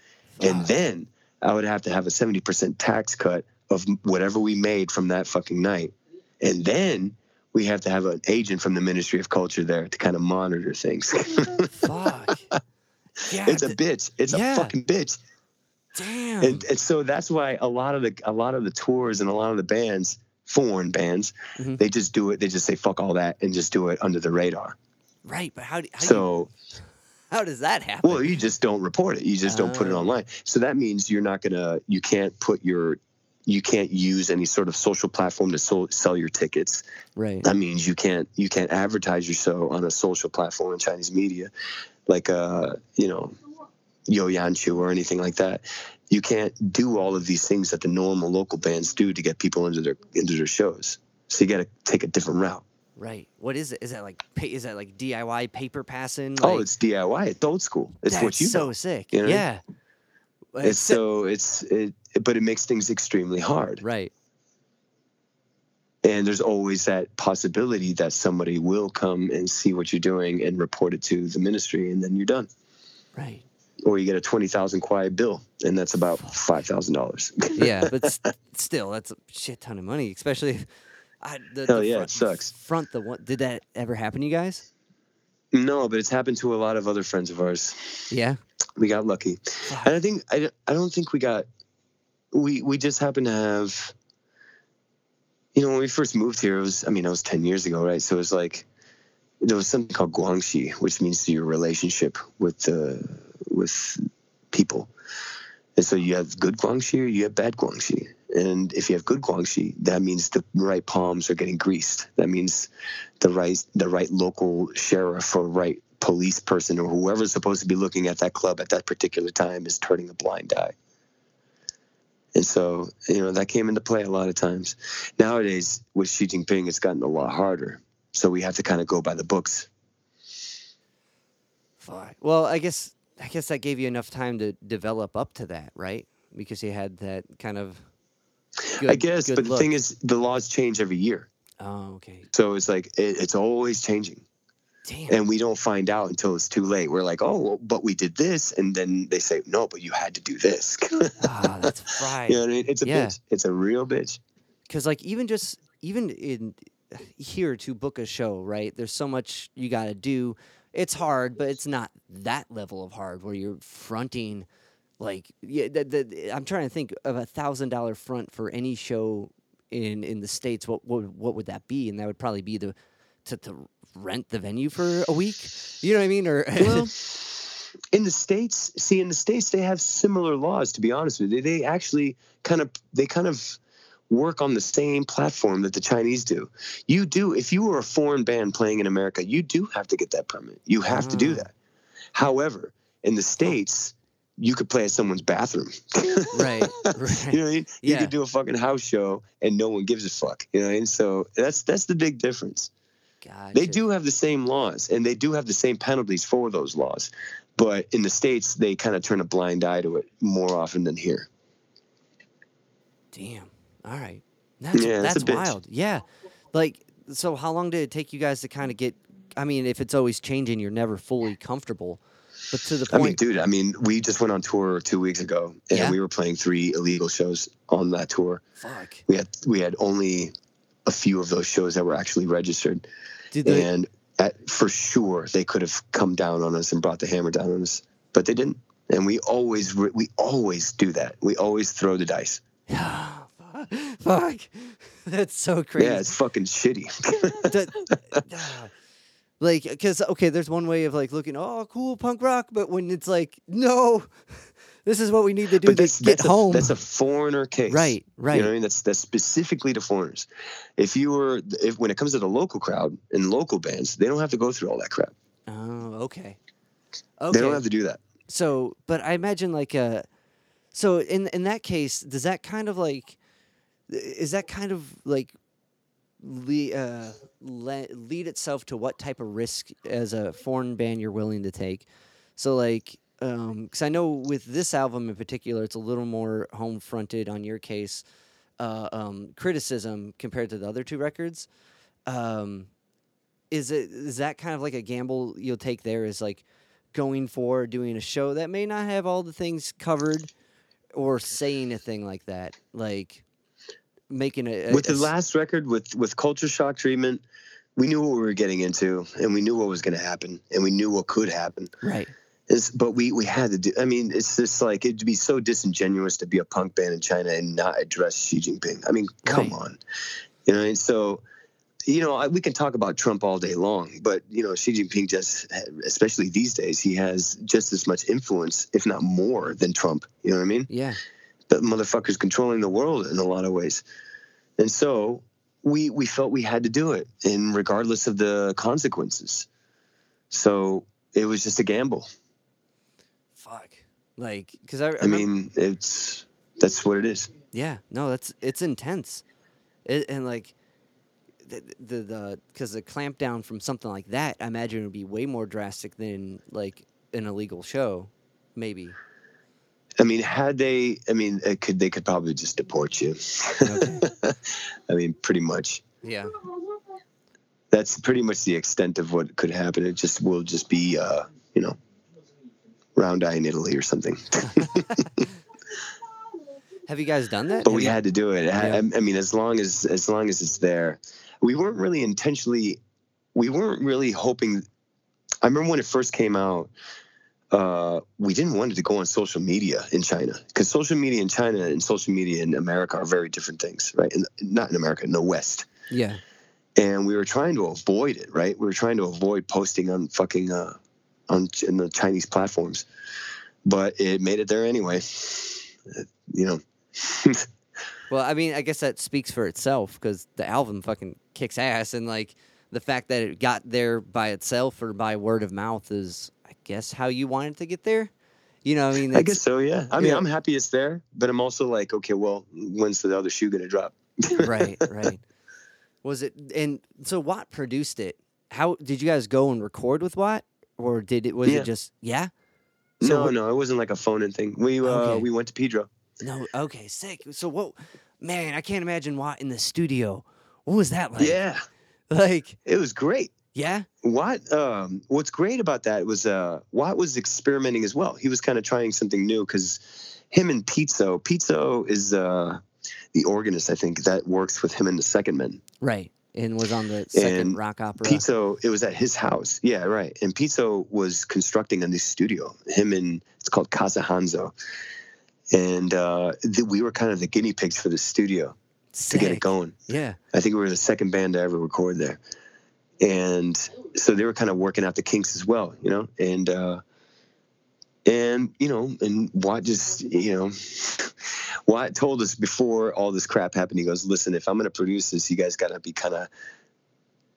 and then I would have to have a seventy percent tax cut of whatever we made from that fucking night, and then. We have to have an agent from the Ministry of Culture there to kind of monitor things. Fuck. Yeah. it's a bitch. It's yeah. a fucking bitch. damn. and, and so that's why a lot of the a lot of the tours and a lot of the bands foreign bands Mhm. they just do it they just say fuck all that and just do it under the radar right, but how do how, do you, so how does that happen? well you just don't report it you just don't put it Oh. online so that means you're not gonna you can't put your you can't use any sort of social platform to sol- sell your tickets right. that means you can't you can't advertise your show on a social platform in Chinese media, like uh you know, Yo Yanchu or anything like that. You can't do all of these things that the normal local bands do to get people into their into their shows. So you got to take a different route. Right. What is it? Is that like is that like DIY paper passing? oh, it's DIY. It's old school. It's what you so know. sick. you know? Yeah. Well, It's so it's it, but it makes things extremely hard. right. And there's always that possibility that somebody will come and see what you're doing and report it to the ministry, and then you're done. Right. or you get a 20,000 kuai bill and that's about $5,000. Yeah, but s- still, that's a shit ton of money, especially. if- I, the, Hell the yeah, it front, sucks. Front the one. Did that ever happen to you guys? no, but it's happened to a lot of other friends of ours. Yeah. We got lucky. And I think I, I don't think we got we we just happened to have you know when we first moved here it was I mean it was 10 years ago, right? So it was like there was something called guanxi, which means your relationship with the with people. And so you have good guanxi or you have bad guanxi. And if you have good guanxi, that means the right palms are getting greased. That means the right the right local sheriff or right police person or whoever's supposed to be looking at that club at that particular time is turning a blind eye. And so, you know, that came into play a lot of times. Nowadays, with Xi Jinping, it's gotten a lot harder. So we have to kind of go by the books. Fuck. Well, I guess I guess that gave you enough time to develop up to that, right? Because you had that kind of. Good, I guess, but the thing is, the laws change every year. Oh, okay. So it's like, it, it's always changing. Damn. And we don't find out until it's too late. We're like, oh, well, but we did this. And then they say, no, but you had to do this. ah, that's fried. you know what I mean? It's a Yeah. bitch. It's a real bitch. because like even just even in here to book a show right there's so much you got to do it's hard but it's not that level of hard where you're fronting like yeah the, the, i'm trying to think of a thousand dollar front for any show in in the states what, what what would that be and that would probably be the to, to rent the venue for a week you know what i mean or Well, in the states, see, in the states, they have similar laws. To be honest with you, they actually kind of they kind of work on the same platform that the Chinese do. You do if you were a foreign band playing in America, you do have to get that permit. You have to do Ah. that. However, in the states, you could play at someone's bathroom. right You know what I mean? You Yeah. could do a fucking house show and no one gives a fuck. You know what I mean? So that's that's the big difference. Gotcha. They do have the same laws and they do have the same penalties for those laws. But in the States, they kind of turn a blind eye to it more often than here. Damn. All right. That's Yeah, that's bitch. wild. Yeah. Like so how long did it take you guys to kind of get I mean, if it's always changing, you're never fully comfortable. But to the point, I mean, dude, I mean, we just went on tour two weeks ago and Yeah? we were playing three illegal shows on that tour. fuck. We had we had only a few of those shows that were actually registered. Did they And at, for sure, they could have come down on us and brought the hammer down on us, but they didn't. And we always we always do that. We always throw the dice. Yeah, Fuck. That's so crazy. Yeah, it's fucking shitty. that- like because okay there's one way of like looking oh cool punk rock but when it's like no this is what we need to do to get that's home. A, that's a foreigner case, right, right. You know what I mean? That's that's specifically to foreigners. If you were, if when it comes to the local crowd and local bands, they don't have to go through all that crap. oh, okay. Okay. They don't have to do that. So, but I imagine like uh so in in that case, does that kind of like is that kind of like lead, uh, le- lead itself to what type of risk as a foreign band you're willing to take? So like um cuz I know with this album in particular it's a little more home fronted on your case uh um criticism compared to the other two records. Um is it is that kind of like a gamble you'll take there is like going for doing a show that may not have all the things covered or saying a thing like that like making a, a- with the s- last record with with culture shock treatment we knew what we were getting into and we knew what was going to happen and we knew what could happen right It's, but we we had to do i mean it's just like it'd be so disingenuous to be a punk band in china and not address xi jinping i mean come Right. on you know and so you know I, we can talk about trump all day long but you know xi jinping just especially these days he has just as much influence if not more than trump you know what i mean yeah that motherfucker's controlling the world in a lot of ways. And so we we felt we had to do it, and regardless of the consequences. So it was just a gamble. Fuck like because I, I, I remember- mean, it's that's what it is. yeah no that's it's intense it, and like the the the because the clamp down from something like that i imagine would be way more drastic than like an illegal show maybe I mean, had they, I mean, it could they could probably just deport you. Okay. I mean, pretty much. yeah That's pretty much the extent of what could happen. It just will just be, uh, you know, round eye in Italy or something. have you guys done that but Have we you- had to do it. I, Yeah. I mean, as long as as long as it's there, we weren't really intentionally. We weren't really hoping. I remember when it first came out. Uh, we didn't want it to go on social media in China because social media in China and social media in America are very different things, right? And not in America, in the West. yeah And we were trying to avoid it, right? We were trying to avoid posting on fucking uh, on in the Chinese platforms, but it made it there anyway. You know. Well, I mean, I guess that speaks for itself because the album fucking kicks ass, and like the fact that it got there by itself or by word of mouth is, I guess, how you want it to get there. You know, I mean, I guess so, yeah. I mean. I'm happy it's there, but I'm also like, okay, well, when's the other shoe gonna drop? right, right. Was it and so Watt produced it? How did you guys go and record with Watt, or did it was Yeah. it just yeah? no, no, it wasn't like a phone in thing. We uh, Okay. we went to Pedro. no. Okay, sick. So what? Man, I can't imagine Watt in the studio. What was that like? yeah, Like it was great. yeah. Watt, um, what's great about that was uh, Watt was experimenting as well. He was kind of trying something new because him and Pizzo, Pizzo is uh, the organist, I think, that works with him and the Second Men. Right. And was on the second And rock opera. Pizzo, it was at his house. Yeah, right. And Pizzo was constructing a new studio. Him and it's called Casa Hanzo. And uh, th- we were kind of the guinea pigs for the studio to get it going. Yeah. I think we were the second band to ever record there. And so they were kind of working out the kinks as well, you know? And, uh, and, you know, and Watt just, you know, Watt told us before all this crap happened, he goes, listen, if I'm going to produce this, you guys got to be kind of,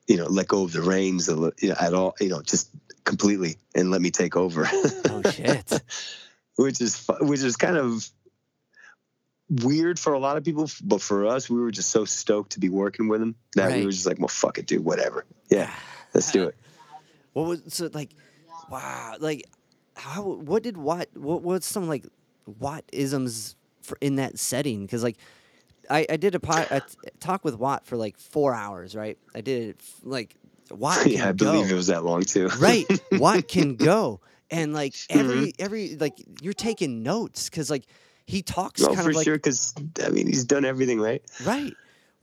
you know, let go of the reins you know, at all, you know, just completely and let me take over. Oh shit. which is which is kind of weird for a lot of people, but for us, we were just so stoked to be working with him that Right. we were just like, well, fuck it, dude, whatever. Yeah, let's do it. What was so like? Wow. Like, how? What did Watt? What what's some like Watt isms for in that setting? Because like, I I did a, po- a t- talk with Watt for like four hours. Right. I did it f- like Watt. Yeah, I go. believe it was that long too. right Watt can go and like every Mm-hmm. every like you're taking notes because like he talks No, kind for of like sure, because I mean, he's done everything right. right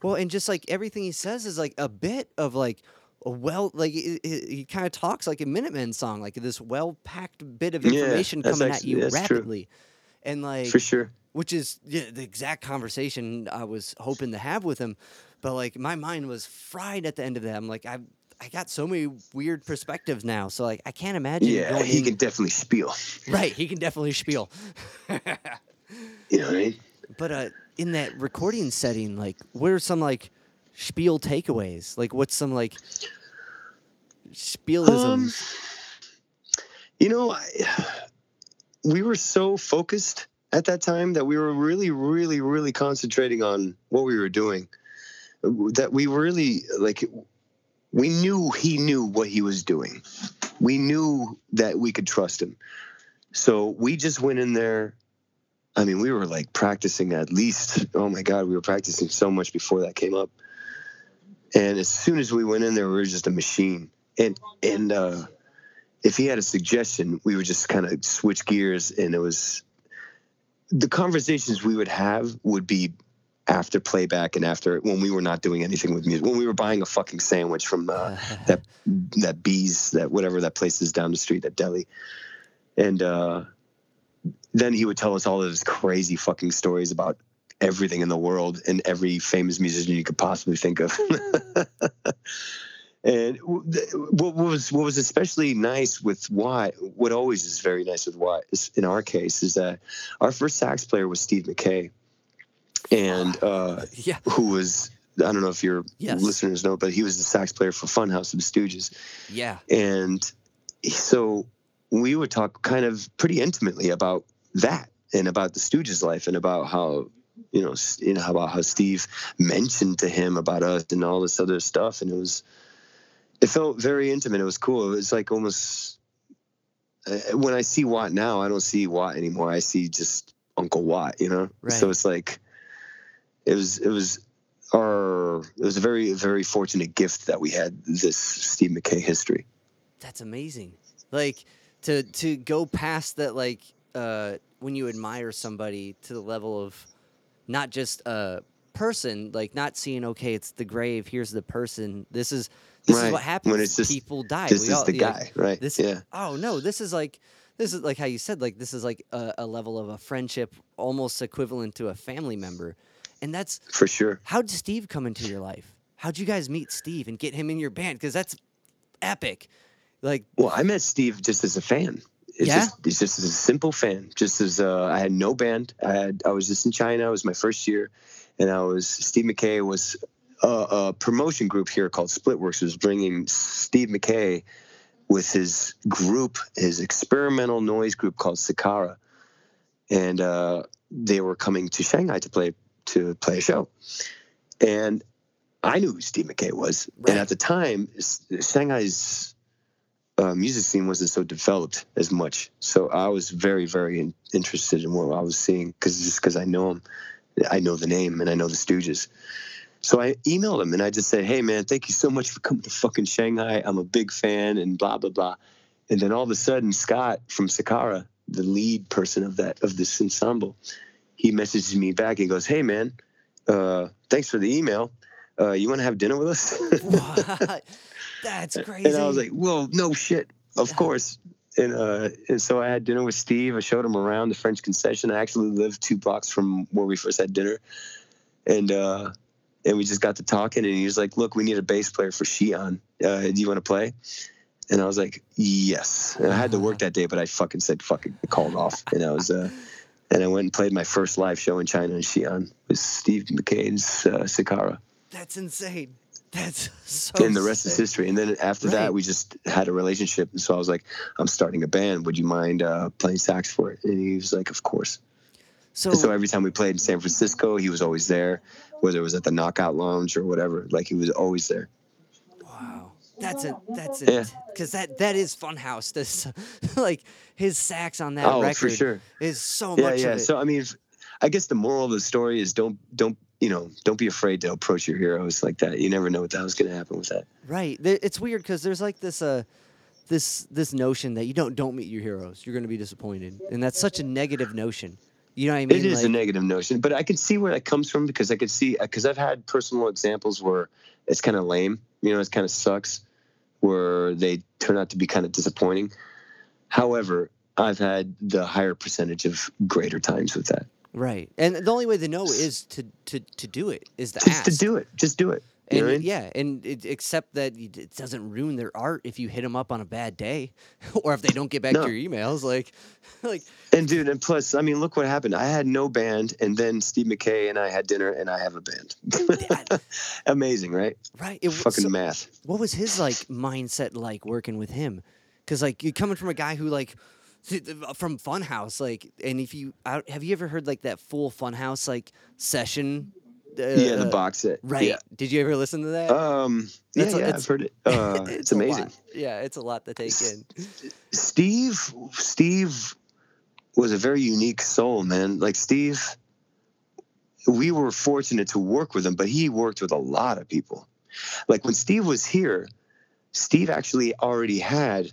well and just like everything he says is like a bit of like a well like he, he kind of talks like a minutemen song like this well packed bit of information that's coming actually- at you that's true. rapidly and like For sure. which is yeah, the exact conversation I was hoping to have with him. But like my mind was fried at the end of that. I'm like, I I got so many weird perspectives now. So like I can't imagine. Yeah, he in- can definitely spiel. Right, he can definitely spiel. You know what I mean? but uh, in that recording setting, like, what are some like spiel takeaways? Like, what's some like spielisms? Um, you know, I, we were so focused at that time that we were really, really, really concentrating on what we were doing. That we really like. We knew he knew what he was doing. We knew that we could trust him. So we just went in there. I mean, we were like practicing at least. Oh my God, we were practicing so much before that came up. And as soon as we went in there, we were just a machine. And and uh, if he had a suggestion, we would just kind of switch gears, and it was the conversations we would have would be after playback and after when we were not doing anything with music when we were buying a fucking sandwich from uh, that that bees that whatever that place is down the street that deli and uh, then he would tell us all of his crazy fucking stories about everything in the world and every famous musician you could possibly think of. And what was what was especially nice with Watt, what always is very nice with Watt, is, in our case, is that our first sax player was Steve Mackay, and uh, yeah, who was I don't know if your Yes. listeners know, but he was the sax player for Funhouse of the Stooges, yeah, and so we would talk kind of pretty intimately about that and about the Stooges' life and about how you know you know about how Steve mentioned to him about us and all this other stuff, and it was it felt very intimate. It was cool. It was like almost uh, when I see Watt now, I don't see Watt anymore. I see just Uncle Watt, you know. So it's like it was it was our it was a very very fortunate gift that we had this Steve Mackay history. that's amazing. Like to to go past that, like uh, when you admire somebody to the level of not just a person, like not seeing okay, it's the grave. Here's the person. This is this is what happens. when it's just, People die. This We is all- the guy, right? This yeah, oh no, this is like this is like how you said like this is like a, a level of a friendship almost equivalent to a family member, and that's for sure. how did Steve come into your life? How'd you guys meet Steve and get him in your band? Because that's epic. Like Well, I met Steve just as a fan. It's Yeah? just it's just as a simple fan. Just as uh, I had no band. I had I was just in China. It was my first year, and I was Steve Mackay was a, a promotion group here called Splitworks was bringing Steve Mackay with his group, his experimental noise group called Sakara, and uh, they were coming to Shanghai to play to play a show, and I knew who Steve Mackay was, Right. and at the time, Shanghai's uh, music scene wasn't so developed as much. So I was very, very in, interested in what I was seeing because just because I know him, I know the name and I know the Stooges. So I emailed him and I just said, "Hey man, thank you so much for coming to fucking Shanghai. I'm a big fan and blah blah blah." And then all of a sudden, Scott from Sakara, the lead person of that of this ensemble, he messages me back and goes, "Hey man, uh, thanks for the email. Uh, you want to have dinner with us?" That's crazy. And I was like, "Well, no shit, of course." And uh, and so I had dinner with Steve. I showed him around the French concession. I actually lived two blocks from where we first had dinner, and uh, and we just got to talking. And he was like, "Look, we need a bass player for Xi'an. Uh, do you want to play?" And I was like, "Yes." And I had to work that day, but I fucking said fucking called off. And I was uh, and I went and played my first live show in China in Xi'an with Steve Mackay's uh, Sakara. That's insane. That's so. and the rest is history. And then after Right. that, we just had a relationship. And so I was like, I'm starting a band. Would you mind uh, playing sax for it? And he was like, Of course. So, And so every time we played in San Francisco, he was always there, whether it was at the Knockout Lounge or whatever. Like he was always there. wow, that's a that's Yeah. it. Because that that is Funhouse. This like his sax on that oh, record for sure. is so Yeah, much yeah. it. So I mean, I guess the moral of the story is don't don't you know don't be afraid to approach your heroes like that. You never know what the hell's going to happen with that. Right. It's weird because there's like this uh this this notion that you don't don't meet your heroes, you're gonna be disappointed, and that's such a negative notion. You know what I mean? it is a negative notion, but I can see where that comes from because I could see because I've had personal examples where it's kind of lame, you know, it kind of sucks, where they turn out to be kind of disappointing. However, I've had the higher percentage of greater times with that. Right. And the only way to know is to to to do it is to ask. Just ask. to do it, just do it. You And know I mean? yeah, and it, except that it doesn't ruin their art if you hit them up on a bad day, or if they don't get back No. to your emails. Like, like And dude, and plus, I mean, look what happened. I had no band, and then Steve Mackay and I had dinner, and I have a band. Amazing, right? right? It, Fucking so- math. what was his like mindset like working with him? Because like you're coming from a guy who like from Funhouse, like, and if you have you ever heard like that full Funhouse like session? Uh, yeah, the uh, box set. Right? Did you ever listen to that? Yeah. Um. Yeah, That's yeah, it's- I've heard it. Uh, it's, lot. amazing. Yeah, it's a lot to take in. Steve. Steve was a very unique soul, man. Like Steve, we were fortunate to work with him, but he worked with a lot of people. Like when Steve was here, Steve actually already had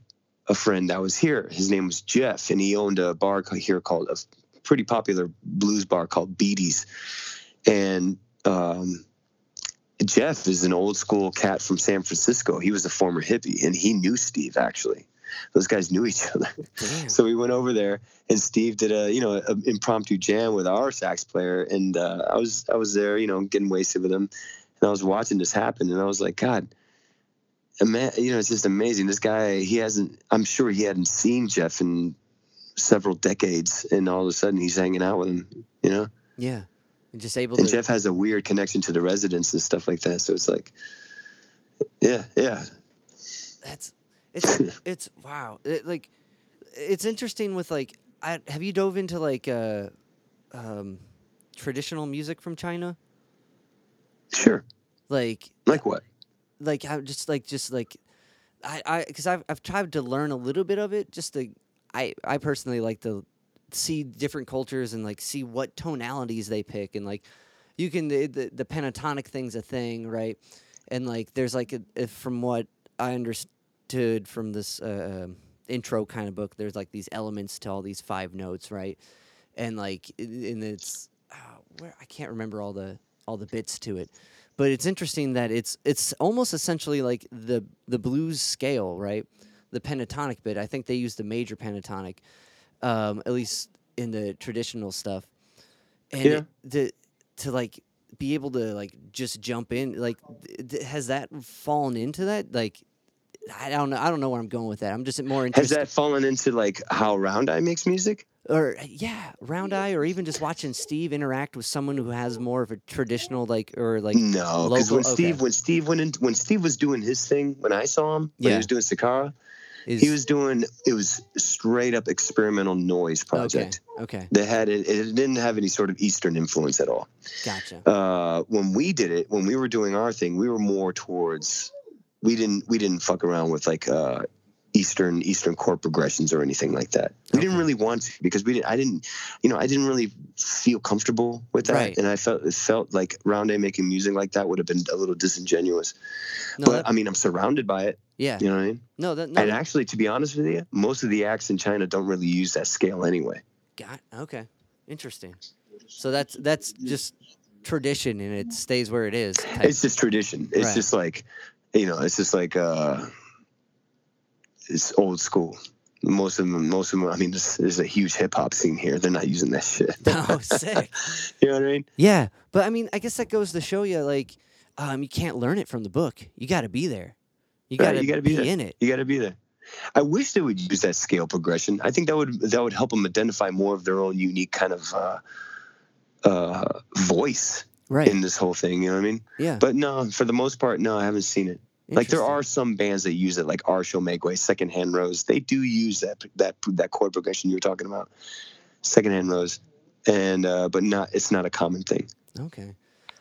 a friend that was here. His name was Jeff, and he owned a bar here called a pretty popular blues bar called Beatty's. And um, Jeff is an old school cat from San Francisco. He was a former hippie, and he knew Steve actually. Those guys knew each other. Damn. So we went over there, and Steve did a you know an impromptu jam with our sax player, and uh, I was I was there, you know, getting wasted with him, and I was watching this happen, and I was like, God, you know, it's just amazing. This guy, he hasn't. I'm sure he hadn't seen Jeff in several decades, and all of a sudden he's hanging out with him, you know. Yeah, and just able And to. Jeff has a weird connection to the residents and stuff like that. So it's like, yeah, yeah, That's it's it's wow. It, like it's interesting with like I have you dove into like uh um traditional music from China? sure. Like Like what? Like I just like just like I I because I've I've tried to learn a little bit of it just to I I personally like to see different cultures and like see what tonalities they pick and like you can the the, the pentatonic thing's a thing right? And like there's like a, if from what I understood from this uh, um, intro kind of book there's like these elements to all these five notes right? And like and it's uh, where I can't remember all the all the bits to it but it's interesting that it's it's almost essentially like the the blues scale, right? The pentatonic bit. I think they use the major pentatonic, um, at least in the traditional stuff. And Yeah. it- the to like be able to like just jump in, like th- has that fallen into that? Like I don't know. I don't know where I'm going with that. I'm just more Has that fallen into like how Round Eye makes music? Or yeah, round eye, or even just watching Steve interact with someone who has more of a traditional like or like no, because when local- Steve okay. when Steve went in when Steve was doing his thing when I saw him when Yeah. he was doing Sakara, is he was doing it was straight up experimental noise project. okay. Okay, That had it, it didn't have any sort of Eastern influence at all. gotcha. Uh, when we did it, when we were doing our thing, we were more towards we didn't we didn't fuck around with like uh, Eastern Eastern chord progressions or anything like that. We didn't really want to because we didn't. I didn't, you know, I didn't really feel comfortable with that, Right. and I felt it felt like Round Eye making music like that would have been a little disingenuous. No, but that- I mean, I'm surrounded by it. yeah, You know what I mean? no, that no, And actually, to be honest with you, most of the acts in China don't really use that scale anyway. got okay, interesting. So that's that's just tradition, and it stays where it is. type- It's just tradition. It's Right. just like, you know, it's just like uh, it's old school. Most of them, most of them. I mean, there's, there's a huge hip hop scene here. They're not using that shit. oh, sick. you know what I mean? Yeah, but I mean, I guess that goes to show you, like, um, you can't learn it from the book. You got to be there. You got to gotta be, be in it. You got to be there. I wish they would use that scale progression. I think that would that would help them identify more of their own unique kind of uh, uh, voice Right. in this whole thing. You know what I mean? yeah. But no, for the most part, no, I haven't seen it. Like there are some bands that use it, like Arsho Megway, Secondhand Rose. They do use that that that chord progression you were talking about, Secondhand Rose, and uh, but not it's not a common thing. Okay.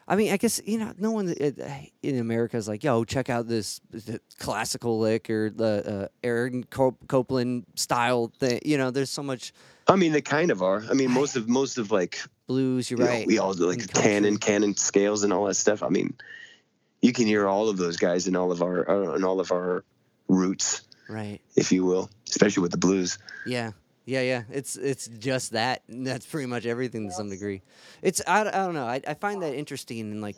I mean, I guess you know, no one uh, in America is like, "Yo, check out this, th- classical lick or the uh, Aaron Cop- Copland style thing." You know, there's so much I mean, they kind of are. I mean, most of most of like blues. You're you know, right. we all do like canon, canon scales and all that stuff. I mean, you can hear all of those guys in all of our uh, in all of our roots, right. if you will, especially with the blues. Yeah. Yeah, yeah. It's it's just that. That's pretty much everything to some degree. It's I, I don't know. I, I find that interesting and like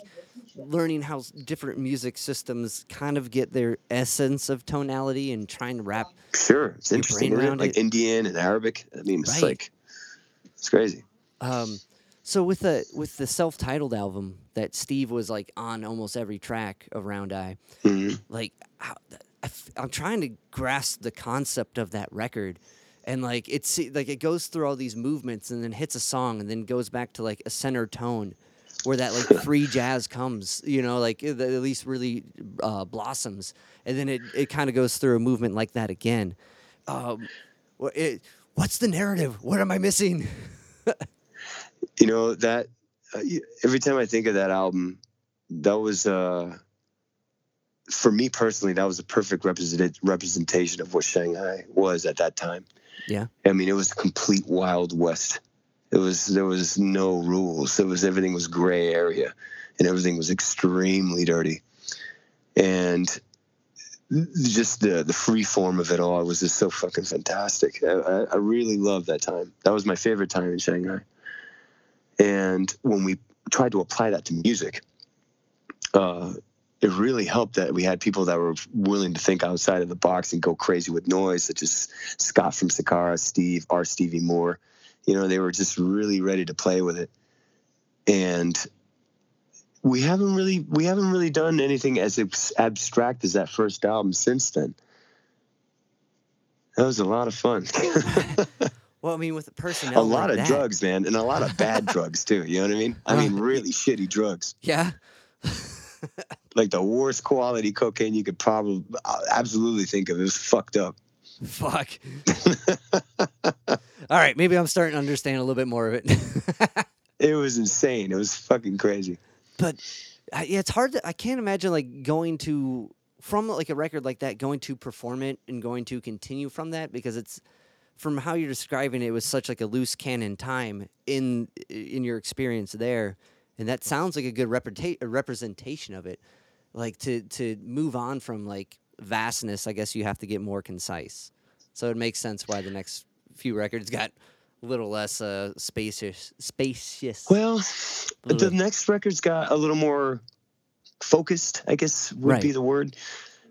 learning how different music systems kind of get their essence of tonality and trying to wrap. Sure, it's interesting, it? like. Indian and Arabic. I mean, it's Right. like it's crazy. Um, So with the with the self-titled album that Steve was like on almost every track of Round Eye, Mhm. like I I'm trying to grasp the concept of that record, and like it's like it goes through all these movements and then hits a song and then goes back to like a center tone, where that like free jazz comes, you know, like at least really uh, blossoms, and then it it kind of goes through a movement like that again. Um, it, what's the narrative? What am I missing? you know that uh, every time i think of that album that was uh for me personally that was a perfect represent- representation of what shanghai was at that time Yeah. i mean it was a complete wild west it was there was no rules it was everything was gray area and everything was extremely dirty and just the the free form of it all was just so fucking fantastic. I, I, I really loved that time. That was my favorite time in Shanghai. And when we tried to apply that to music, uh, it really helped that we had people that were willing to think outside of the box and go crazy with noise, such as Scott from Sakara, Steve, R. Stevie Moore. You know, they were just really ready to play with it. And we haven't really we haven't really done anything as abstract as that first album since then. That was a lot of fun. Well, I mean, with a person, a lot like of that- drugs, man, and a lot of bad drugs too. You know what I mean? I mean, Uh, really shitty drugs, Yeah. like the worst quality cocaine you could probably absolutely think of. It was fucked up. Fuck. All right, maybe I'm starting to understand a little bit more of it. It was insane. It was fucking crazy. but I, yeah, it's hard. To, I can't imagine like going to from like a record like that, going to perform it and going to continue from that because it's from how you're describing it, it was such like a loose cannon time in in your experience there, and that sounds like a good reputa- a representation of it. Like to to move on from like vastness, I guess you have to get more concise. So it makes sense why the next few records got a little less uh, spacious. Spacious. Well, the next record's got a little more focused. I guess would be the word.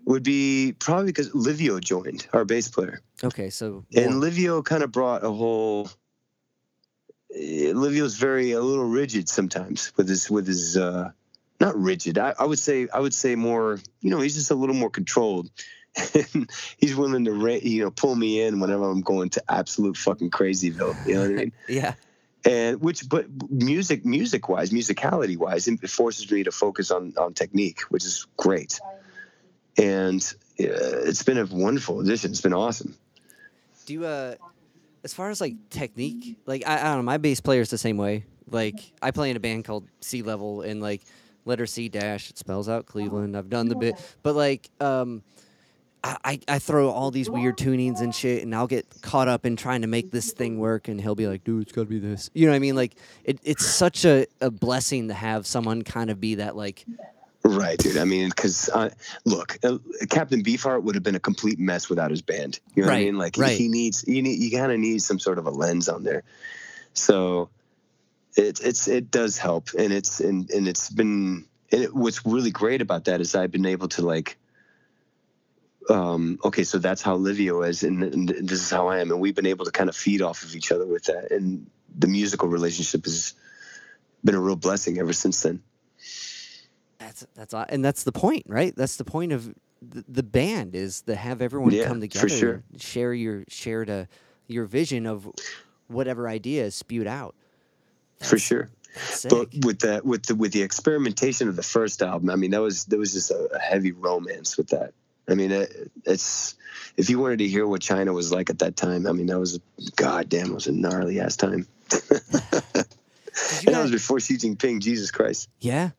Would be probably because Livio joined our bass player. okay, so And more- Livio kind of brought a whole. eh, Livio's very a little rigid sometimes with his with his uh, not rigid. I, I would say I would say more. You know, he's just a little more controlled. And he's willing to ra- you know pull me in whenever I'm going to absolute fucking crazyville. You know what I mean? yeah, And which, but music, music wise, musicality wise, it forces me to focus on on technique, which is great. And uh, it's been a wonderful addition. It's been awesome. Do you uh as far as like technique, like I, I don't know, my bass player is the same way. Like I play in a band called Sea Level and like letter C dash, it spells out Cleveland. I've done the bit but like um I, I throw all these weird tunings and shit and I'll get caught up in trying to make this thing work and he'll be like, dude, it's gotta be this. You know what I mean? Like it, it's such a, a blessing to have someone kind of be that like Right, dude. I mean, because uh, look, uh, Captain Beefheart would have been a complete mess without his band. You know what I mean? Like right. he needs, you need, you kind of need some sort of a lens on there. So it it's it does help, and it's and and it's been. And it, what's really great about that is I've been able to like. Um, okay, so that's how Livio is, and, and this is how I am, and we've been able to kind of feed off of each other with that, and the musical relationship has been a real blessing ever since then. That's that's and that's the point, right? That's the point of the, the band is to have everyone Yeah, come for together, sure. share your share to your vision of whatever idea is spewed out. For sure. that's but with the with the with the experimentation of the first album i mean that was there was just a, a heavy romance with that i mean it, it's if you wanted to hear what china was like at that time i mean that was goddamn, it was a gnarly ass time and that was before xi jinping jesus christ yeah,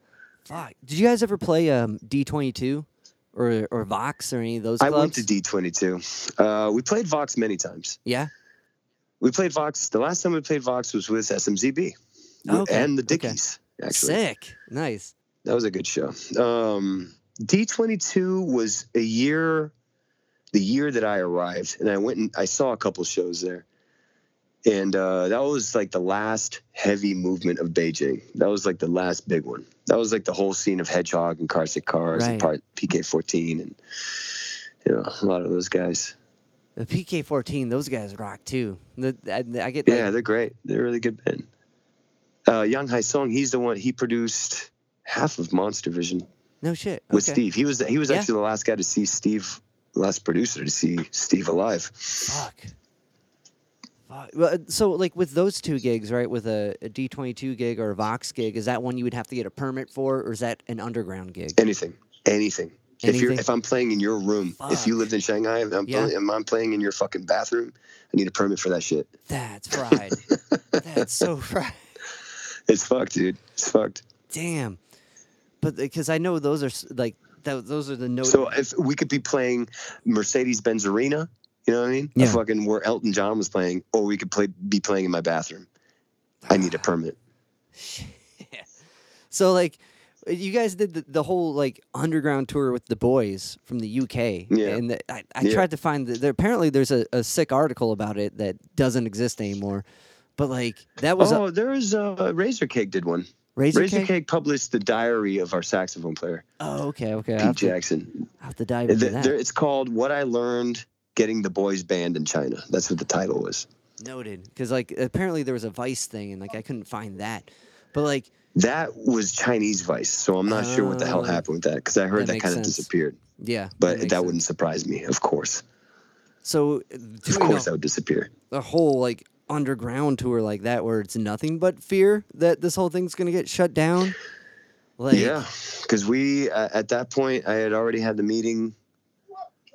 fuck. Did you guys ever play um, D twenty two or or Vox or any of those i went to d22 uh, we played vox many times yeah. we played vox the last time we played vox was with smzb Oh, okay, and the okay. dickies actually Sick. Nice. That was a good show. Um, D22 was a year, the year that I arrived, and I went and I saw a couple shows there. And uh, that was like the last heavy movement of Beijing. That was like the last big one. That was like the whole scene of Hedgehog and Carsick Cars and Right. part PK14 and you know a lot of those guys. The PK fourteen, those guys rock too. The, I, I get Yeah, like, they're great. They're a really good band. Uh, Yang Hai Song. He's the one. He produced half of Monster Vision No shit. with okay. Steve. He was he was Yeah. actually the last guy to see Steve, last producer to see Steve alive. Fuck. Fuck. Well, uh, So, like with those two gigs, right? With a, a D22 gig or a Vox gig, is that one you would have to get a permit for, or is that an underground gig? Anything, anything. If you're Anything? if I'm playing in your room, if you Fuck. lived in Shanghai, and I'm, Yeah. playing, and I'm playing in your fucking bathroom, I need a permit for that shit. That's fried. That's so fried. It's fucked, dude. It's fucked. Damn. But because I know those are s- like th- those are the notes. So if we could be playing Mercedes Benz Arena, you know what I mean? Yeah. A fucking where Elton John was playing, or we could play be playing in my bathroom. I need a permit. so like you guys did the, the whole like underground tour with the boys from the UK. Yeah. And the, I, I Yeah. tried to find the, there apparently there's a, a sick article about it that doesn't exist anymore. But like that was oh, a there was uh, Razor Cake did one. Razor, Razor Cake? Cake published the diary of our saxophone player, Oh, okay, okay. Pete have, to, Jackson. I have to dive into that. there- it's called "What I Learned Getting the Boys banned in China." That's what the title was. Noted, because like apparently there was a Vice thing, and like I couldn't find that. But like That was Chinese Vice, so I'm not sure what the hell happened with that because I heard That that, kind of disappeared. yeah, But makes that wouldn't surprise me. Of course, So uh, of course, a, that would disappear. The whole like underground tour like that, where it's nothing but fear that this whole thing's gonna get shut down. Like, yeah, because we uh, at that point I had already had the meeting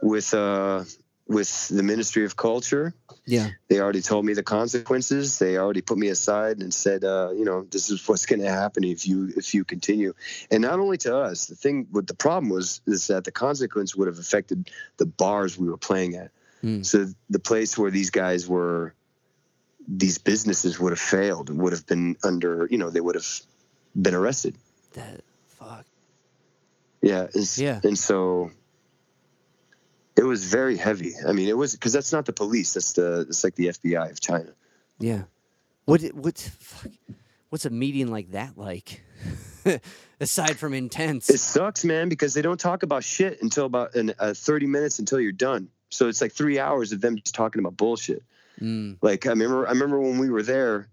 with uh with the Ministry of Culture. yeah, They already told me the consequences. They already put me aside and said, uh, you know, this is what's going to happen if you if you continue. And not only to us, the thing with the problem was is that the consequence would have affected the bars we were playing at. Hmm. So the place where these guys were, these businesses would have failed, would have been under, you know, they would have been arrested. that fuck. Yeah. And, Yeah. And so it was very heavy. I mean, it was because that's not the police. That's the it's like the FBI of China. Yeah. What it- what's fuck, what's a meeting like that like? Aside from intense. It sucks, man, because they don't talk about shit until about an, uh, 30 minutes until you're done. So it's like three hours of them just talking about bullshit. Mm, Like I remember, I remember when we were there,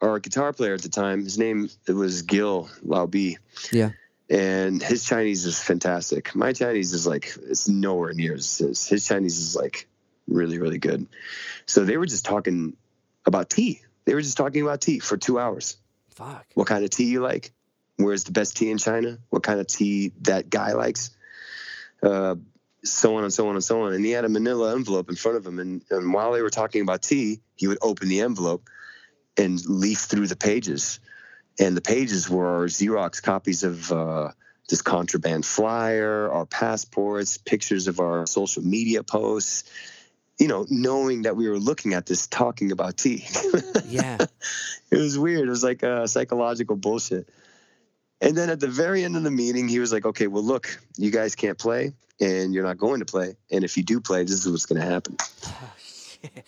our guitar player at the time, his name it was Gil Lao Bi. Yeah. And his Chinese is fantastic. My Chinese is like it's nowhere near as his. His Chinese is like really, really good. So they were just talking about tea. They were just talking about tea for two hours fuck. what kind of tea you like, where's the best tea in China, what kind of tea that guy likes, uh, so on and so on and so on. And he had a manila envelope in front of him. And, and while they were talking about tea, he would open the envelope and leaf through the pages. And the pages were Xerox copies of uh, this contraband flyer, our passports, pictures of our social media posts. You know, knowing that we were looking at this, talking about tea. Yeah. it was weird. It was like uh, psychological bullshit. And then at the very end of the meeting, he was like, "Okay, well, look, you guys can't play, and you're not going to play. And if you do play, this is what's going to happen." Oh, shit.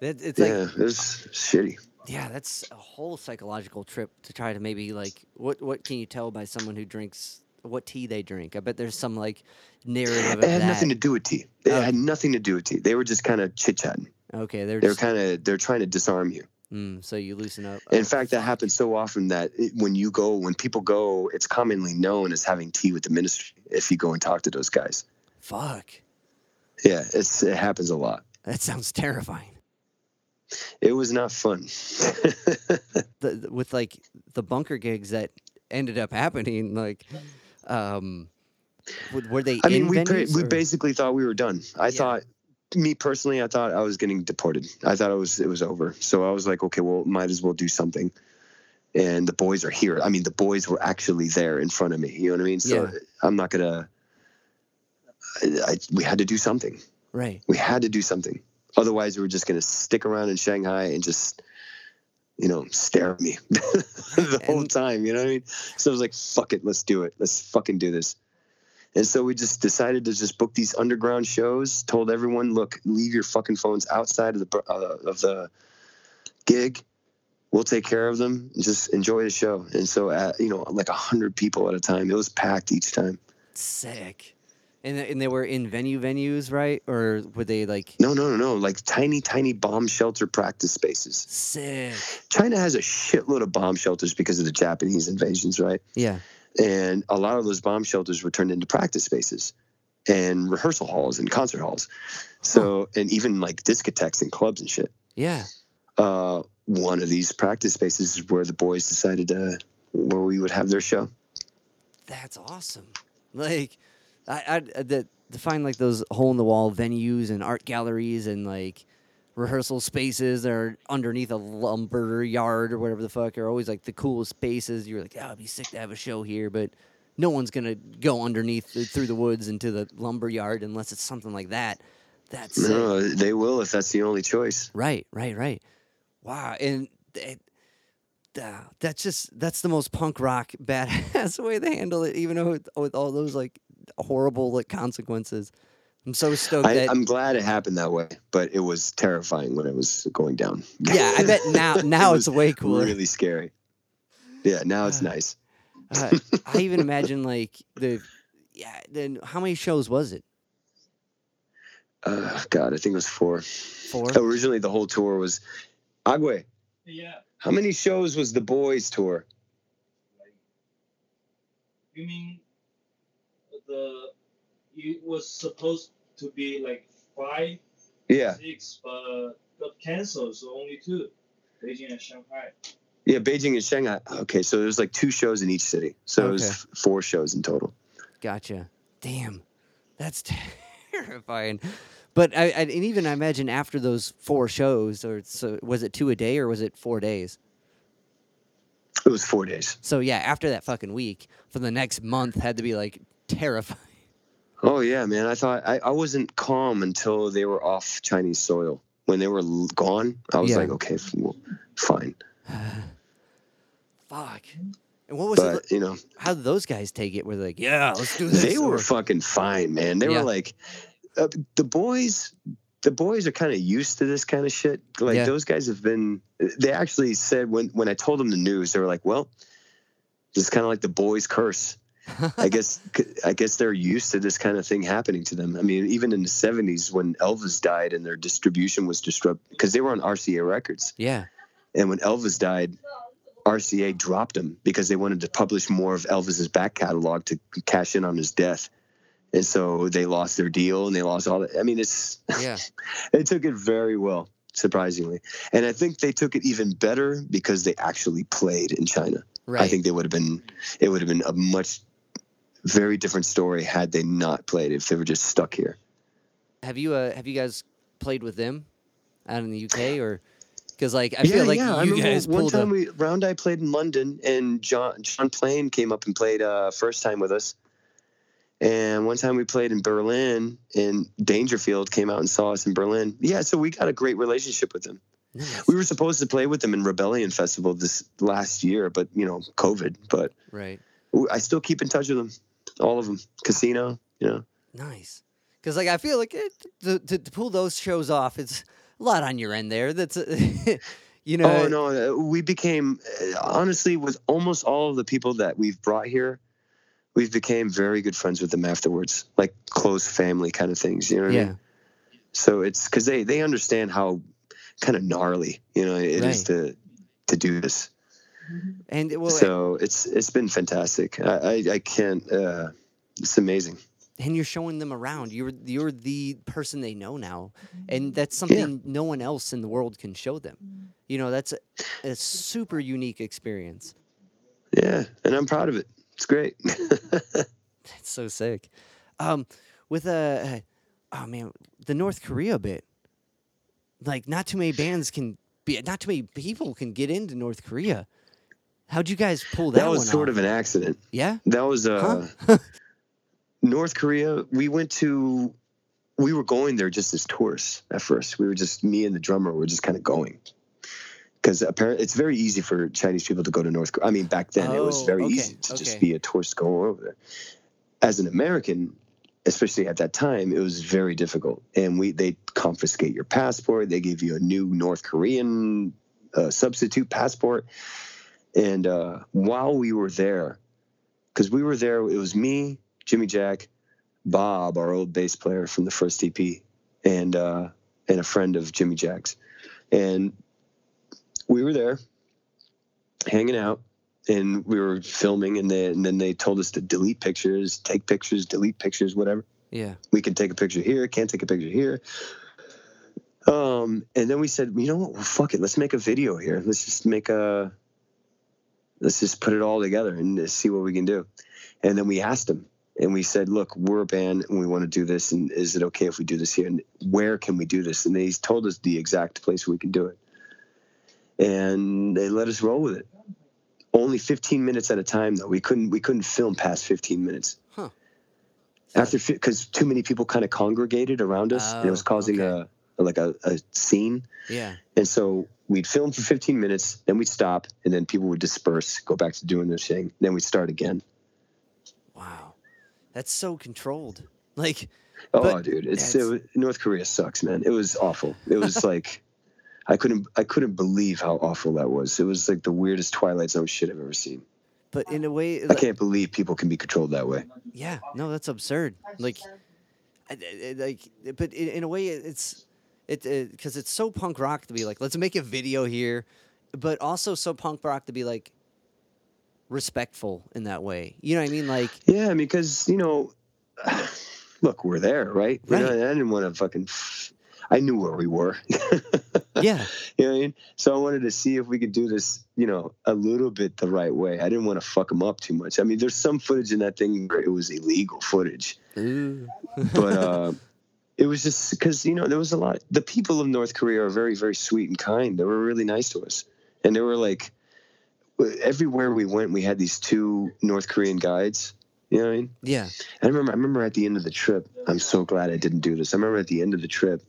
That, it's yeah, like it was shitty. Yeah, that's a whole psychological trip to try to maybe like what what can you tell by someone who drinks what tea they drink? I bet there's some like narrative It had that. nothing to do with tea. It Oh. had nothing to do with tea. They were just kind of chit chatting. okay, they're They were just kind of they're trying to disarm you. mm, so you loosen up. In Oh, fact, that happens so often that it, when you go, when people go, it's commonly known as having tea with the ministry. If you go and talk to those guys, Fuck. yeah, it's it happens a lot. That sounds terrifying. It was not fun. the, with like the bunker gigs that ended up happening, like, um, were they I mean, we pre- we basically thought we were done. I Yeah. thought, me personally, I thought I was getting deported. I thought it was it was over. So I was like, okay, well, might as well do something. And the boys are here. I mean, the boys were actually there in front of me. You know what I mean? So Yeah. I'm not gonna. I, I, we had to do something. right. We had to do something. Otherwise, we were just gonna stick around in Shanghai and just, you know, stare at me the whole time. You know what I mean? So I was like, fuck it, let's do it. Let's fucking do this. And so we just decided to just book these underground shows. Told everyone, look, leave your fucking phones outside of the uh, of the gig. We'll take care of them. Just enjoy the show. And so, uh, you know, like a hundred people at a time. It was packed each time. Sick. And and they were in venue venues, right? Or were they like No, no, no, no. Like tiny, tiny bomb shelter practice spaces. sick? China has a shitload of bomb shelters because of the Japanese invasions, right? Yeah. And a lot of those bomb shelters were turned into practice spaces and rehearsal halls and concert halls. So, and even like discotheques and clubs and shit. Yeah. Uh, one of these practice spaces is where the boys decided to, where we would have their show. That's awesome. Like, I, I that to find like those hole in the wall venues and art galleries and like rehearsal spaces that are underneath a lumber yard or whatever the fuck are always like the coolest spaces. You're like, oh, it'd be sick to have a show here, but no one's gonna go underneath the, through the woods into the lumber yard unless it's something like that. That's. No, they will if that's the only choice. Right, right, right. Wow, and it, uh, that's just that's the most punk rock badass way they handle it, even though with, with all those like horrible like consequences. I'm so stoked I, that I'm glad it happened that way, but it was terrifying when it was going down. yeah, I bet now now It it's way cooler. really scary. Yeah, now it's Uh, nice. Uh, I even imagine like the yeah. Then how many shows was it? Uh, God, I think it was four. Four. Originally, the whole tour was Agwe. Yeah. How many shows was the boys tour? You mean the it was supposed to be like five, Yeah, six, but got canceled, so only two, Beijing and Shanghai. yeah, Beijing and Shanghai. Okay, so there's like two shows in each city, so it was f- four shows in total. Gotcha. Damn, that's terrifying. But I, I and even I imagine after those four shows, or so was it two a day or was it four days? It was four days. So yeah, after that fucking week, for the next month had to be like terrifying. Oh yeah, man. I thought I, I wasn't calm until they were off Chinese soil. When they were gone, I was Yeah. like, okay, well, fine. Fuck. And what was it? You know, How did those guys take it? Were they like, yeah, let's do this? they were or- fucking fine, man. They Yeah. were like, uh, the boys. The boys are kind of used to this kind of shit. Like Yeah. those guys have been. They actually said when when I told them the news, they were like, "Well, this is kind of like the boys' curse." I guess I guess they're used to this kind of thing happening to them. I mean, even in the '70s when Elvis died and their distribution was disrupted because they were on RCA Records, yeah. and when Elvis died, RCA dropped him because they wanted to publish more of Elvis's back catalog to cash in on his death. And so they lost their deal and they lost all that. I mean, it's Yeah. they took it very well, surprisingly. And I think they took it even better because they actually played in China. Right. I think they would have been it would have been a much very different story had they not played if they were just stuck here. have you uh, have you guys played with them out in the UK or because like I feel like I you guys one time a, we Round I played in London, and John John Plain came up and played uh, first time with us. And one time we played in Berlin, and Dangerfield came out and saw us in Berlin. Yeah, so we got a great relationship with them. Nice. We were supposed to play with them in Rebellion Festival this last year, but you know, COVID. But right. I still keep in touch with them, all of them. Casino, you know. Nice. Because like I feel like it, to, to to pull those shows off, it's a lot on your end there. That's you know. Oh no, uh, we became uh, honestly with almost all of the people that we've brought here, we've became very good friends with them afterwards, like close family kind of things. You know what I Yeah. mean? So it's because they they understand how kind of gnarly you know it is Right. to to do this. And well, so it's it's been fantastic. I I, I can't. Uh, it's amazing. and you're showing them around. You're you're the person they know now, and that's something no one else in the world can show them. You know, that's a, a super unique experience. Yeah, and I'm proud of it. It's great. That's so sick. Um, with uh, oh man, the North Korea bit. Like, not too many bands can be, not too many people can get into North Korea. How'd you guys pull that? that was sort off? of an accident. yeah. That was uh, Huh? North Korea. We went to. We were going there just as tourists at first. We were just me and the drummer were just kind of going because apparently it's very easy for Chinese people to go to North Korea. I mean, back then it was Oh, very okay, easy to okay. just be a tourist going over there. As an American, especially at that time, it was very difficult. And we they confiscate your passport. They give you a new North Korean uh, substitute passport. And uh, while we were there, because we were there, it was me, Jimmy Jack, Bob, our old bass player from the first EP, and uh, and a friend of Jimmy Jack's, and we were there hanging out and we were filming and, they, and then they told us to delete pictures take pictures delete pictures whatever. Yeah. we can take a picture here can't take a picture here. Um and then we said you know what? Well, fuck it. Let's make a video here. Let's just make a let's just put it all together and see what we can do. And then we asked them and we said look we're a band and we want to do this. And is it okay if we do this here? And where can we do this? And they told us the exact place we can do it. And they let us roll with it. Only 15 minutes at a time though. We couldn't we couldn't film past 15 minutes. Huh. after because too many people kind of congregated around us and it was Oh, causing okay. a like a, a scene Yeah. and so we'd film for 15 minutes then we'd stop and then people would disperse go back to doing their thing then we'd start again Wow. That's so controlled. Like, oh But dude it's, it north korea sucks man it was awful it was like i couldn't i couldn't believe how awful that was it was like the weirdest twilight zone shit i've ever seen but in a way, i like, can't believe people can be controlled that way yeah, no, that's absurd. Like, like, but in, in a way, it's it because it's so punk rock to be like, let's make a video here, but also so punk rock to be like respectful in that way. You know what I mean? Like, Yeah, I mean, because you know, look, we're there, right? You know, Right. I didn't want to fucking. I knew where we were. yeah, You know what I mean? So I wanted to see if we could do this, you know, a little bit the right way. I didn't want to fuck them up too much. I mean, there's some footage in that thing where it was illegal footage, but uh, it was just because you know there was a lot. The people of North Korea are very, very sweet and kind. They were really nice to us, and they were like, everywhere we went, we had these two North Korean guides. You know what I mean? yeah, I remember. I remember at the end of the trip. I'm so glad I didn't do this. I remember at the end of the trip,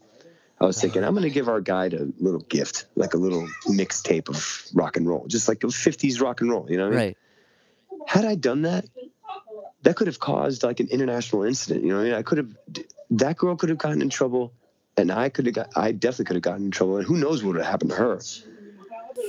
I was thinking uh-huh. I'm going to give our guide a little gift, like a little mixtape of rock and roll, just like a 50s rock and roll. You know, what I mean? right. Had I done that, that could have caused like an international incident. You know, what I mean, I could have. That girl could have gotten in trouble, and I could have got. I definitely could have gotten in trouble, and who knows what would have happened to her.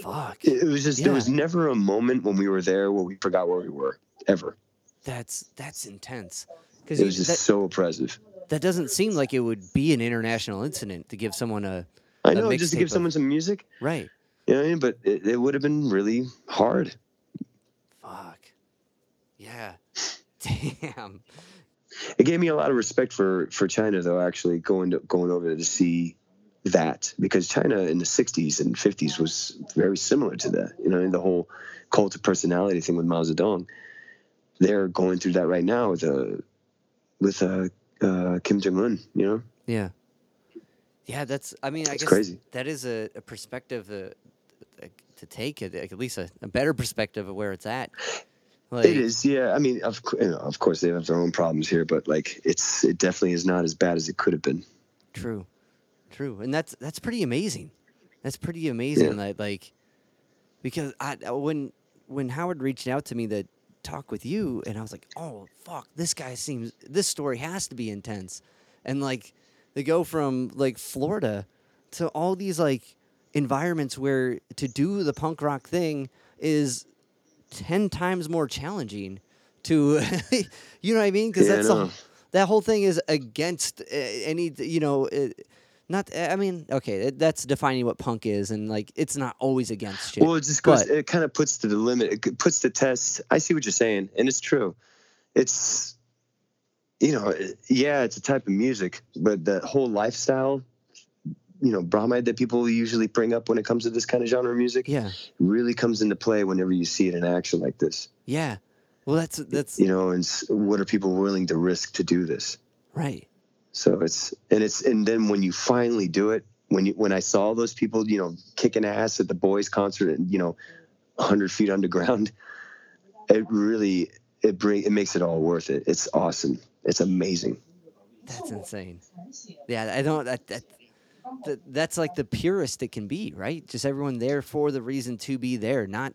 Fuck. It, was just there was never a moment when we were there where we forgot where we were ever. That's that's intense. Because It was just that, so oppressive. that doesn't seem like it would be an international incident to give someone a. I know, just to give of- someone some music. right. You know what I mean? But it, it would have been really hard. Fuck. Yeah. Damn. It gave me a lot of respect for for China, though. Actually, going to going over to see that because China in the '60s and '50s was very similar to that. You know, in the whole cult of personality thing with Mao Zedong. They're going through that right now with uh, with uh, uh, Kim Jong Un. You know, Yeah. Yeah, that's. I mean, I It's guess crazy. that is a, a perspective uh, to take, at at least a, a better perspective of where it's at. Like, it is. Yeah, I mean, of you know, of course they have their own problems here, but like it's it definitely is not as bad as it could have been. True, true, and that's that's pretty amazing. That's pretty amazing. That like, because I when when Howard reached out to me to talk with you, and I was like, oh fuck, this guy seems this story has to be intense, and like they go from like Florida to all these like environments where to do the punk rock thing is ten times more challenging. To you know what I mean? Because Yeah, that's the, that whole thing is against uh, any you know uh, not i mean okay that's defining what punk is and like it's not always against shit Well, it just goes. but- it kind of puts to the limit. It puts the test. I see what you're saying, and it's true. It's, you know, yeah, it's a type of music, but the whole lifestyle, you know, bromide that people usually bring up when it comes to this kind of genre of music yeah really comes into play whenever you see it in action like this. yeah well that's that's You know, and what are people willing to risk to do this? right So it's and it's and then when you finally do it, when you when I saw those people, you know, kicking ass at the boys concert and you know, hundred feet underground, it really it bring it makes it all worth it. It's awesome. It's amazing. that's insane yeah i don't that that that's like the purest it can be right just everyone there for the reason to be there not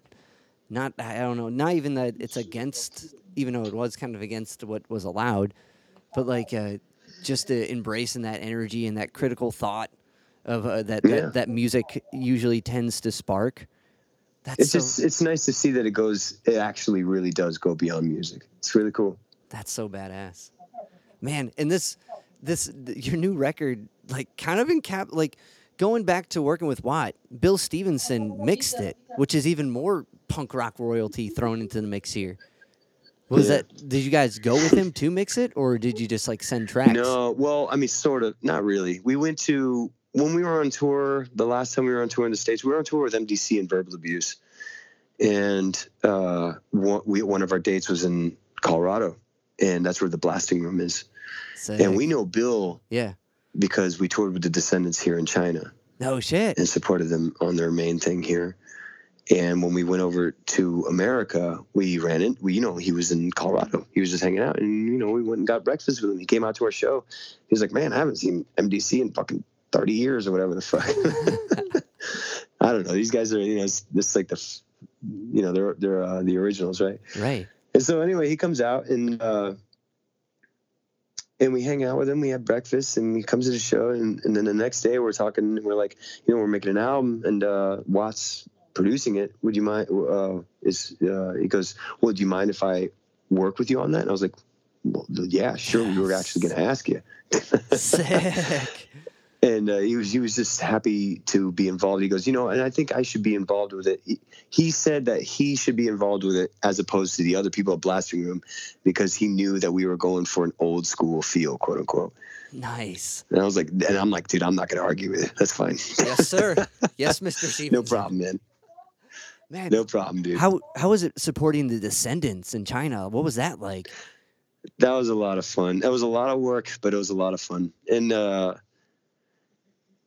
not i don't know not even that it's against even though it was kind of against what was allowed but like uh just to embracing that energy and that critical thought of uh, that, Yeah. that that music usually tends to spark that's It's so just it's nice to see that it goes. It actually really does go beyond music. It's really cool. that's so badass Man, and this this th- your new record like kind of in cap like going back to working with Watt, Bill Stevenson mixed it, which is even more punk rock royalty thrown into the mix here. Was Yeah. that did you guys go with him to mix it or did you just like send tracks? No, well, I mean, sort of, not really. We went to when we were on tour. The last time we were on tour in the states, we were on tour with MDC and Verbal Abuse, and uh, one, we, one of our dates was in Colorado, and that's where the blasting room is. Sick. And we know Bill Yeah. Because we toured with the Descendents here in China No shit. and supported them on their main thing here. And when we went over to America, we ran in. We, you know, he was in Colorado. He was just hanging out, and you know, we went and got breakfast with him. He came out to our show. He was like, "Man, I haven't seen MDC in fucking thirty years or whatever the fuck." I don't know. These guys are, you know, it's, this is like the, you know, they're they're uh, the originals, right? Right. And so anyway, he comes out and uh, and we hang out with him. We have breakfast, and he comes to the show. And, and then the next day, we're talking. and We're like, you know, we're making an album, and uh, Watts producing it. Would you mind? Uh, is uh, he goes? Well, do you mind if I work with you on that? And I was like, well, yeah, sure. We were actually going to ask you. Sick. And uh, he was he was just happy to be involved. He goes, you know, and I think I should be involved with it. He, he said that he should be involved with it as opposed to the other people at Blasting Room because he knew that we were going for an old school feel, quote unquote. Nice. And I was like, and I'm like, dude, I'm not going to argue with it. That's fine. Yes, sir. yes, Mr. Stevenson. no problem, man. Man, No problem, dude. how how was it supporting the descendents in China? What was that like? that was a lot of fun. That was a lot of work, but it was a lot of fun. And uh,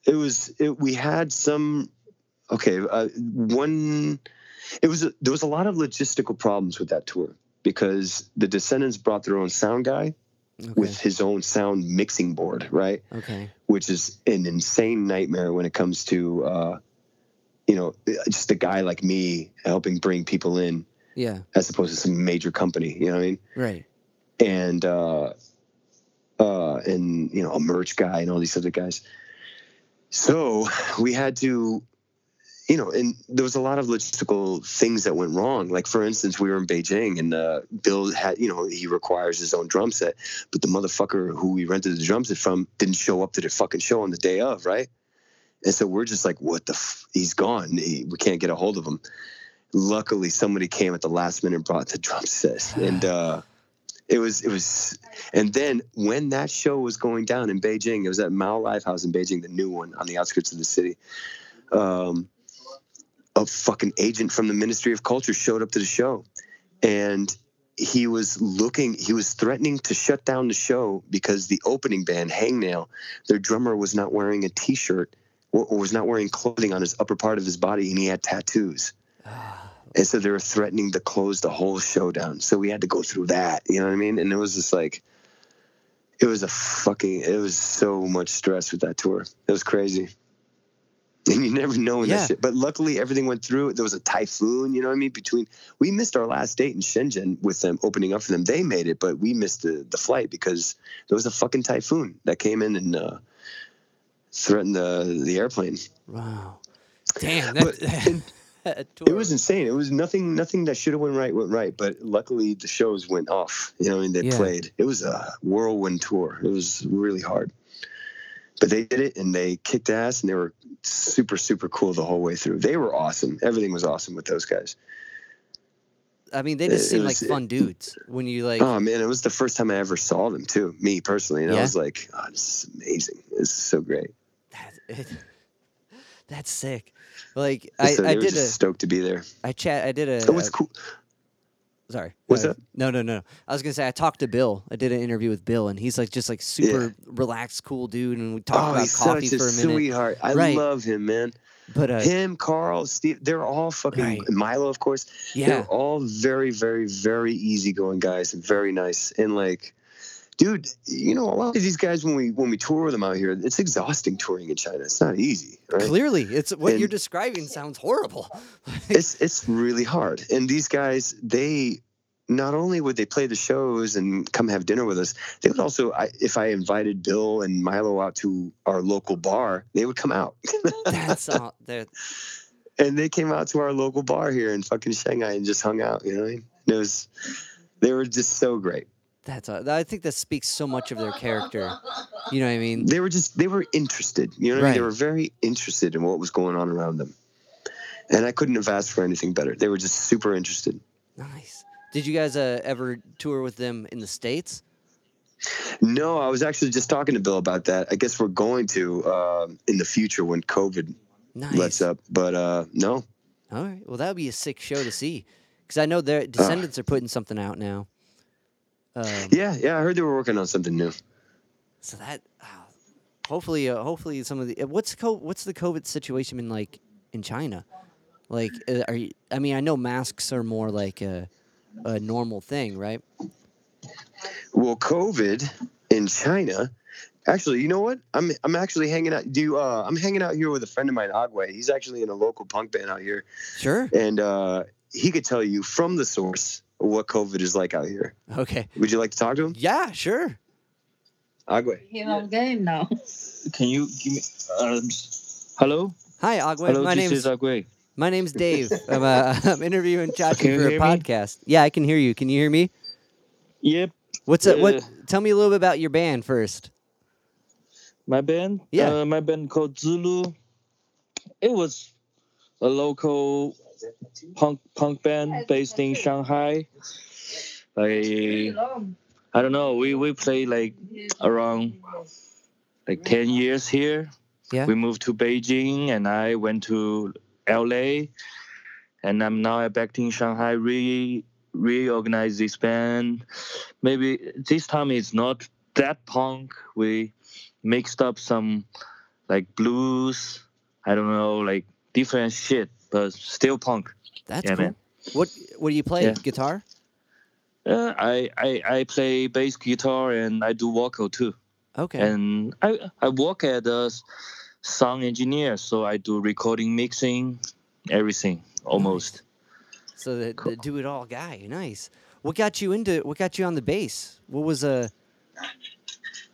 it was it, we had some okay uh, one. It was there was a lot of logistical problems with that tour because the Descendents brought their own sound guy Okay. with his own sound mixing board, right? okay. Which is an insane nightmare when it comes to uh, you know just a guy like me helping bring people in Yeah. as opposed to some major company. You know what I mean? Right. and uh uh and you know a merch guy and all these other guys so we had to you know and there was a lot of logistical things that went wrong. Like for instance we were in beijing and uh bill had you know he requires his own drum set but the motherfucker who we rented the drum set from didn't show up to the fucking show on the day of right? And so we're just like what the f-? he's gone. He, we can't get a hold of him. Luckily somebody came at the last minute and brought the drum set. And uh it was it was and then when that show was going down in beijing it was at mao live house in beijing the new one on the outskirts of the city. Um a fucking agent from the ministry of culture showed up to the show and he was looking he was threatening to shut down the show because the opening band hangnail their drummer was not wearing a t-shirt or, or was not wearing clothing on his upper part of his body and he had tattoos and so they were threatening to close the whole show down. So we had to go through that. You know what I mean? And it was just like, it was a fucking, it was so much stress with that tour. It was crazy. And you never know when Yeah. that shit. But luckily, everything went through. There was a typhoon. You know what I mean? Between we missed our last date in Shenzhen with them opening up for them. They made it, but we missed the the flight because there was a fucking typhoon that came in and uh, threatened the the airplane. Wow. Damn. But That, that It was insane. It was nothing. Nothing that should have went right went right. But luckily, the shows went off. You know, I mean, they Yeah. played. It was a whirlwind tour. It was really hard. But they did it, and they kicked ass, and they were super, super cool the whole way through. They were awesome. Everything was awesome with those guys. I mean, they just it seem like fun dudes. When you like, oh man, it was the first time I ever saw them too. Me personally, and Yeah? I was like, oh, this is amazing. This is so great. that, it, that's sick. Like I, so I did just a, stoked to be there. I chat, I did a. It was cool. Sorry. What's Uh, that? No, no, no. I was gonna say I talked to Bill. I did an interview with Bill, and he's like just like super relaxed, cool dude, and we talked Oh, about he's coffee such a for a minute. sweetheart. I Right. love him, man. But uh, him, Karl, Steve, they're all fucking Right. Milo, of course. yeah, They're all very, very, very easygoing guys and very nice. And like, dude, you know, a lot of these guys when we when we tour them out here, it's exhausting touring in China. It's not easy, right? clearly, it's what you're describing sounds horrible. It's it's really hard. And these guys, they not only would they play the shows and come have dinner with us, they would also, I, if I invited Bill and Milo out to our local bar, they would come out. That's all. That and they came out to our local bar here in fucking Shanghai and just hung out. You know what I mean? It was, they were just so great. That's a, I think that speaks so much of their character. You know what I mean? They were just they were interested. You know what I mean? They were very interested in what was going on around them. And I couldn't have asked for anything better. They were just super interested. Nice. Did you guys uh, ever tour with them in the states? No, I was actually just talking to Bill about that. I guess we're going to um, in the future when COVID Nice. lets up. But uh, no, All right. Well, that would be a sick show to see. Because I know their Descendents are putting something out now. Um, yeah, yeah, I heard they were working on something new. So that, ah, hopefully, uh, hopefully, some of the uh, what's co- what's the COVID situation been like in China? Like, uh, are you? I mean, I know masks are more like a, a normal thing, right? Well, COVID in China. Actually, you know what? I'm I'm actually hanging out. Do you, uh, I'm hanging out here with a friend of mine, Agwe. He's actually in a local punk band out here, Sure. and uh, he could tell you from the source what COVID is like out here. Okay. Would you like to talk to him, Yeah. Sure. Agwe? He's on game now. Can you give me? Um, hello. Hi, Agwe. hello. my this name's is Agui. my name's Dave. I'm, uh, I'm interviewing Chachi Can for a hear me? podcast. Yeah, I can hear you. Can you hear me? Yep. What's it? What? Uh, Tell me a little bit about your band first. My band. Yeah. Uh, my band called Zulu. It was a local punk punk band based in Shanghai. Like I don't know. We we play like around like ten years here. Yeah. We moved to Beijing, and I went to L.A. And I'm now back in Shanghai. Re reorganize this band. Maybe this time it's not that punk. We mixed up some like blues. I don't know, like different shit, but still punk. That's Yeah, cool. man. What What do you play? Yeah. Guitar? Uh, I, I I play bass guitar and I do vocal too. Okay. And I I work as a sound engineer, so I do recording, mixing, everything almost. So the, the do it all guy. Nice. What got you into? What got you on the bass? What was a?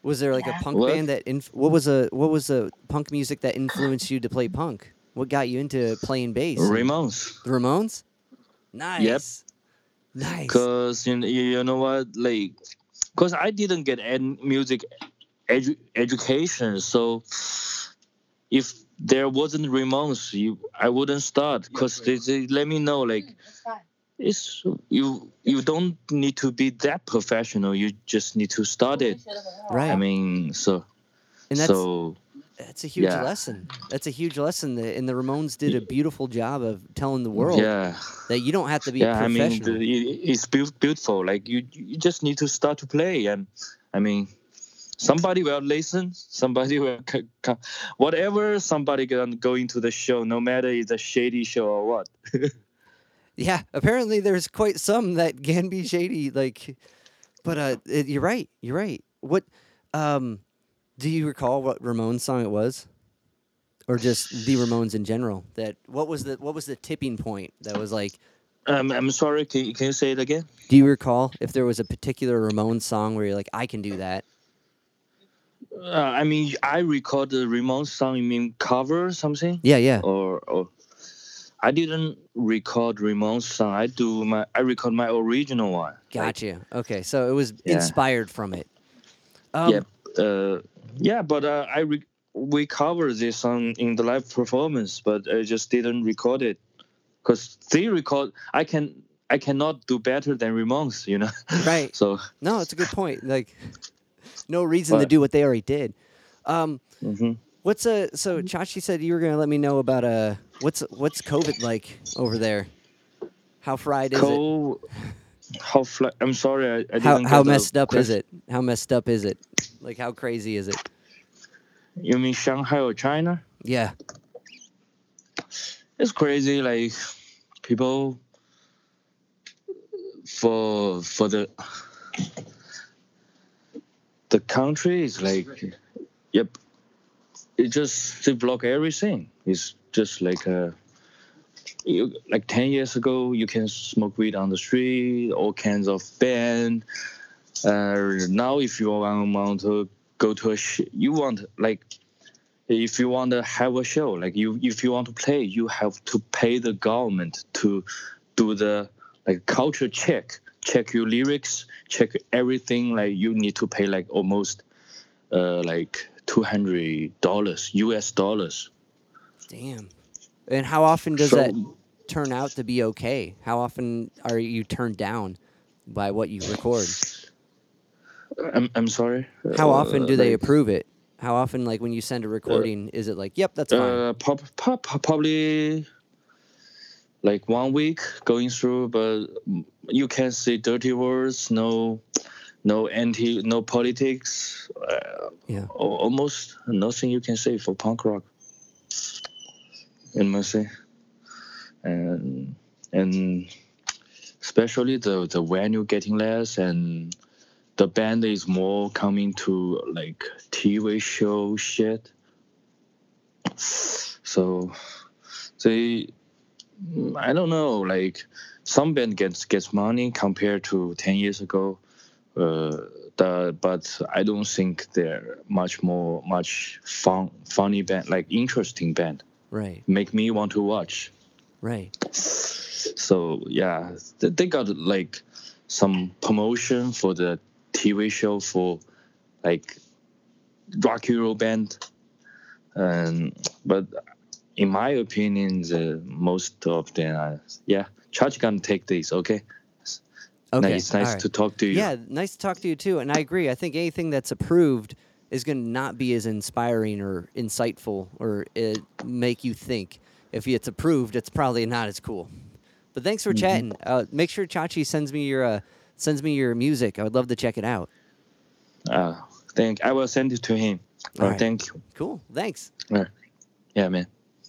Was there like a punk What? band that? Inf- what was a? What was a punk music that influenced you to play punk? What got you into playing bass? Ramones. The Ramones. Nice. Yep. Nice. Cause you, you know what like, cause I didn't get any music edu- education, so if there wasn't Ramones, you I wouldn't start. Cause they, they let me know like it's you you don't need to be that professional. You just need to start it. Right. I mean, so and that's so that's a huge yeah. lesson. That's a huge lesson. That, and the Ramones did a beautiful job of telling the world yeah. that you don't have to be yeah, I mean, professional. the, it- it's beau- beautiful. Like you, you just need to start to play, and I mean, somebody will listen. Somebody will, whatever. Somebody gonna go into the show, no matter it's a shady show or what. Yeah, apparently there's quite some that can be shady. Like, but uh, you're right. You're right. What, um, do you recall what Ramones song it was, or just the Ramones in general? That what was the what was the tipping point that was like? Um, I'm sorry. Can, you- can you say it again? Do you recall if there was a particular Ramones song where you're like, I can do that? Uh, I mean, I record the Ramones song. You mean cover or something? Yeah, yeah. Or, or I didn't record Ramones song. I do my. I record my original one. Like, Gotcha. Okay, so it was Yeah. inspired from it. Um, Yep. uh, yeah, but uh, I re- we covered this song in the live performance, but I just didn't record it because they record. I can I cannot do better than Ramones, you know. Right. So No, it's a good point. Like, no reason to do what they already did. Um, mhm. What's a so Chachi said you were gonna let me know about uh what's what's COVID like over there? How fried is it? How fla- I'm sorry, I, I How how messed up is it? How messed up is it? Like how crazy is it? You mean Shanghai or China? Yeah. It's crazy. Like people for for the the country is like, yep. It just they block everything. It's just like uh you, like 10 years ago you can smoke weed on the street all kinds of ban uh, now if you want, want to go to a sh- you want like if you want to have a show like you if you want to play you have to pay the government to do the like culture check check your lyrics, check everything. Like you need to pay like almost uh, like two hundred dollars US dollars. Damn. And how often does So- that turn out to be okay? How often are you turned down by what you record? I'm I'm sorry. How Uh, often do they like, approve it? How often, like when you send a recording, is it like, "Yep, that's fine"? Uh, pop, pop, probably like one week going through, but you can say dirty words, no, no anti, no politics, uh, Yeah. almost nothing you can say for punk rock. In Mercy, and and especially the the venue getting less and the band is more coming to like TV show shit. So they, I don't know, like some band gets gets money compared to ten years ago. Uh, the, but I don't think they're much more much fun funny band like interesting band Right. make me want to watch. Right. So yeah, th- they got like some promotion for the TV show for like rock hero band, and but in my opinion, the most of them, are, yeah, Charge gonna take this. Okay, Okay. nice, nice right. to talk to you. Yeah, nice to talk to you too. And I agree. I think anything that's approved is going to not be as inspiring or insightful or uh, make you think. If it's approved, it's probably not as cool. But thanks Mm-hmm. for chatting. Uh, make sure Chachi sends me your uh, sends me your music. I would love to check it out. Uh, thank. I will send it to him. All Uh, right. Thank you. Cool. Thanks. Yeah, man.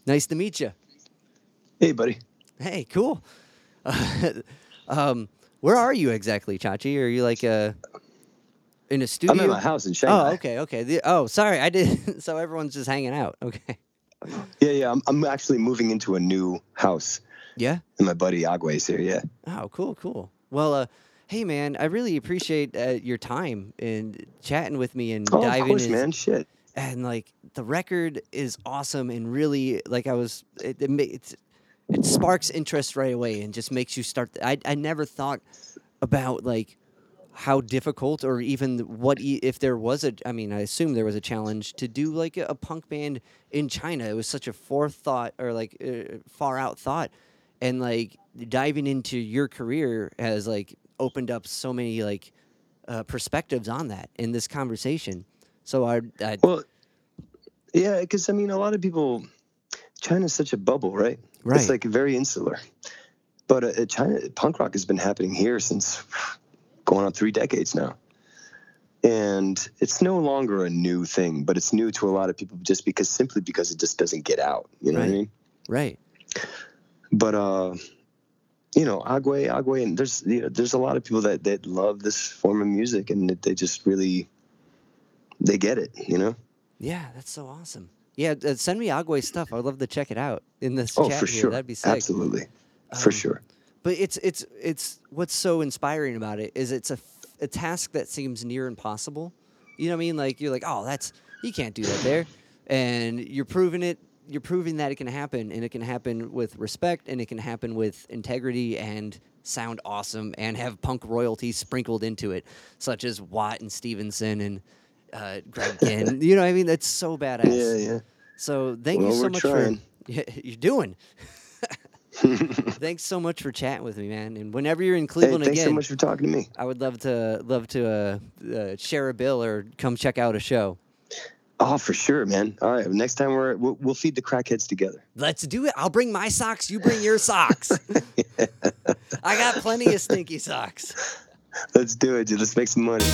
Nice to meet you. Hey, buddy. Hey, cool. um, where are you exactly, Chachi? Are you like uh, in a studio? I'm at my house in Shanghai. Oh, okay, okay. The, oh, sorry, I did. so everyone's just hanging out. Okay. Yeah, yeah. I'm, I'm actually moving into a new house, Yeah. and my buddy Agwe's here. Yeah. Oh, cool, cool. Well, uh, hey, man, I really appreciate uh, your time and chatting with me and Oh, of diving course, in. man. Shit. And like the record is awesome and really like I was it it, it's, it sparks interest right away and just makes you start. I I never thought about like how difficult or even what e- if there was a I mean I assume there was a challenge to do like a, a punk band in China. It was such a forethought or like uh, far out thought, and like diving into your career has like opened up so many like uh, perspectives on that in this conversation. So I, I Well, yeah, because I mean, a lot of people, China's such a bubble, right? Right. It's like very insular. But uh, China, punk rock has been happening here since going on three decades now. And it's no longer a new thing, but it's new to a lot of people just because simply because it just doesn't get out. You know what I mean? right, But uh, you know, Agwe, Agwe, and there's you know, there's a lot of people that that love this form of music, and that they just really they get it. You know? yeah, that's so awesome. Yeah, uh, send me Agwe stuff. I'd love to check it out in this Oh, chat for here. sure. That'd be sick. Absolutely, for Um, sure. But it's it's it's what's so inspiring about it is it's a a task that seems near impossible. You know what I mean? Like you're like, oh, that's you can't do that there, and you're proving it. You're proving that it can happen, and it can happen with respect, and it can happen with integrity, and sound awesome, and have punk royalty sprinkled into it, such as Watt and Stevenson and uh, Greg Ginn. you know what I mean? That's so badass. Yeah, yeah. So thank you so much trying. for yeah, you're doing. Thanks so much for chatting with me, man. And whenever you're in Hey, Cleveland thanks again, so much for talking to me. I would love to love to uh, uh, share a bill or come check out a show. Oh, for sure, man. All right, next time we're we'll, we'll feed the crackheads together. Let's do it. I'll bring my socks. You bring your socks. I got plenty of stinky socks. Let's do it, dude. Let's make some money.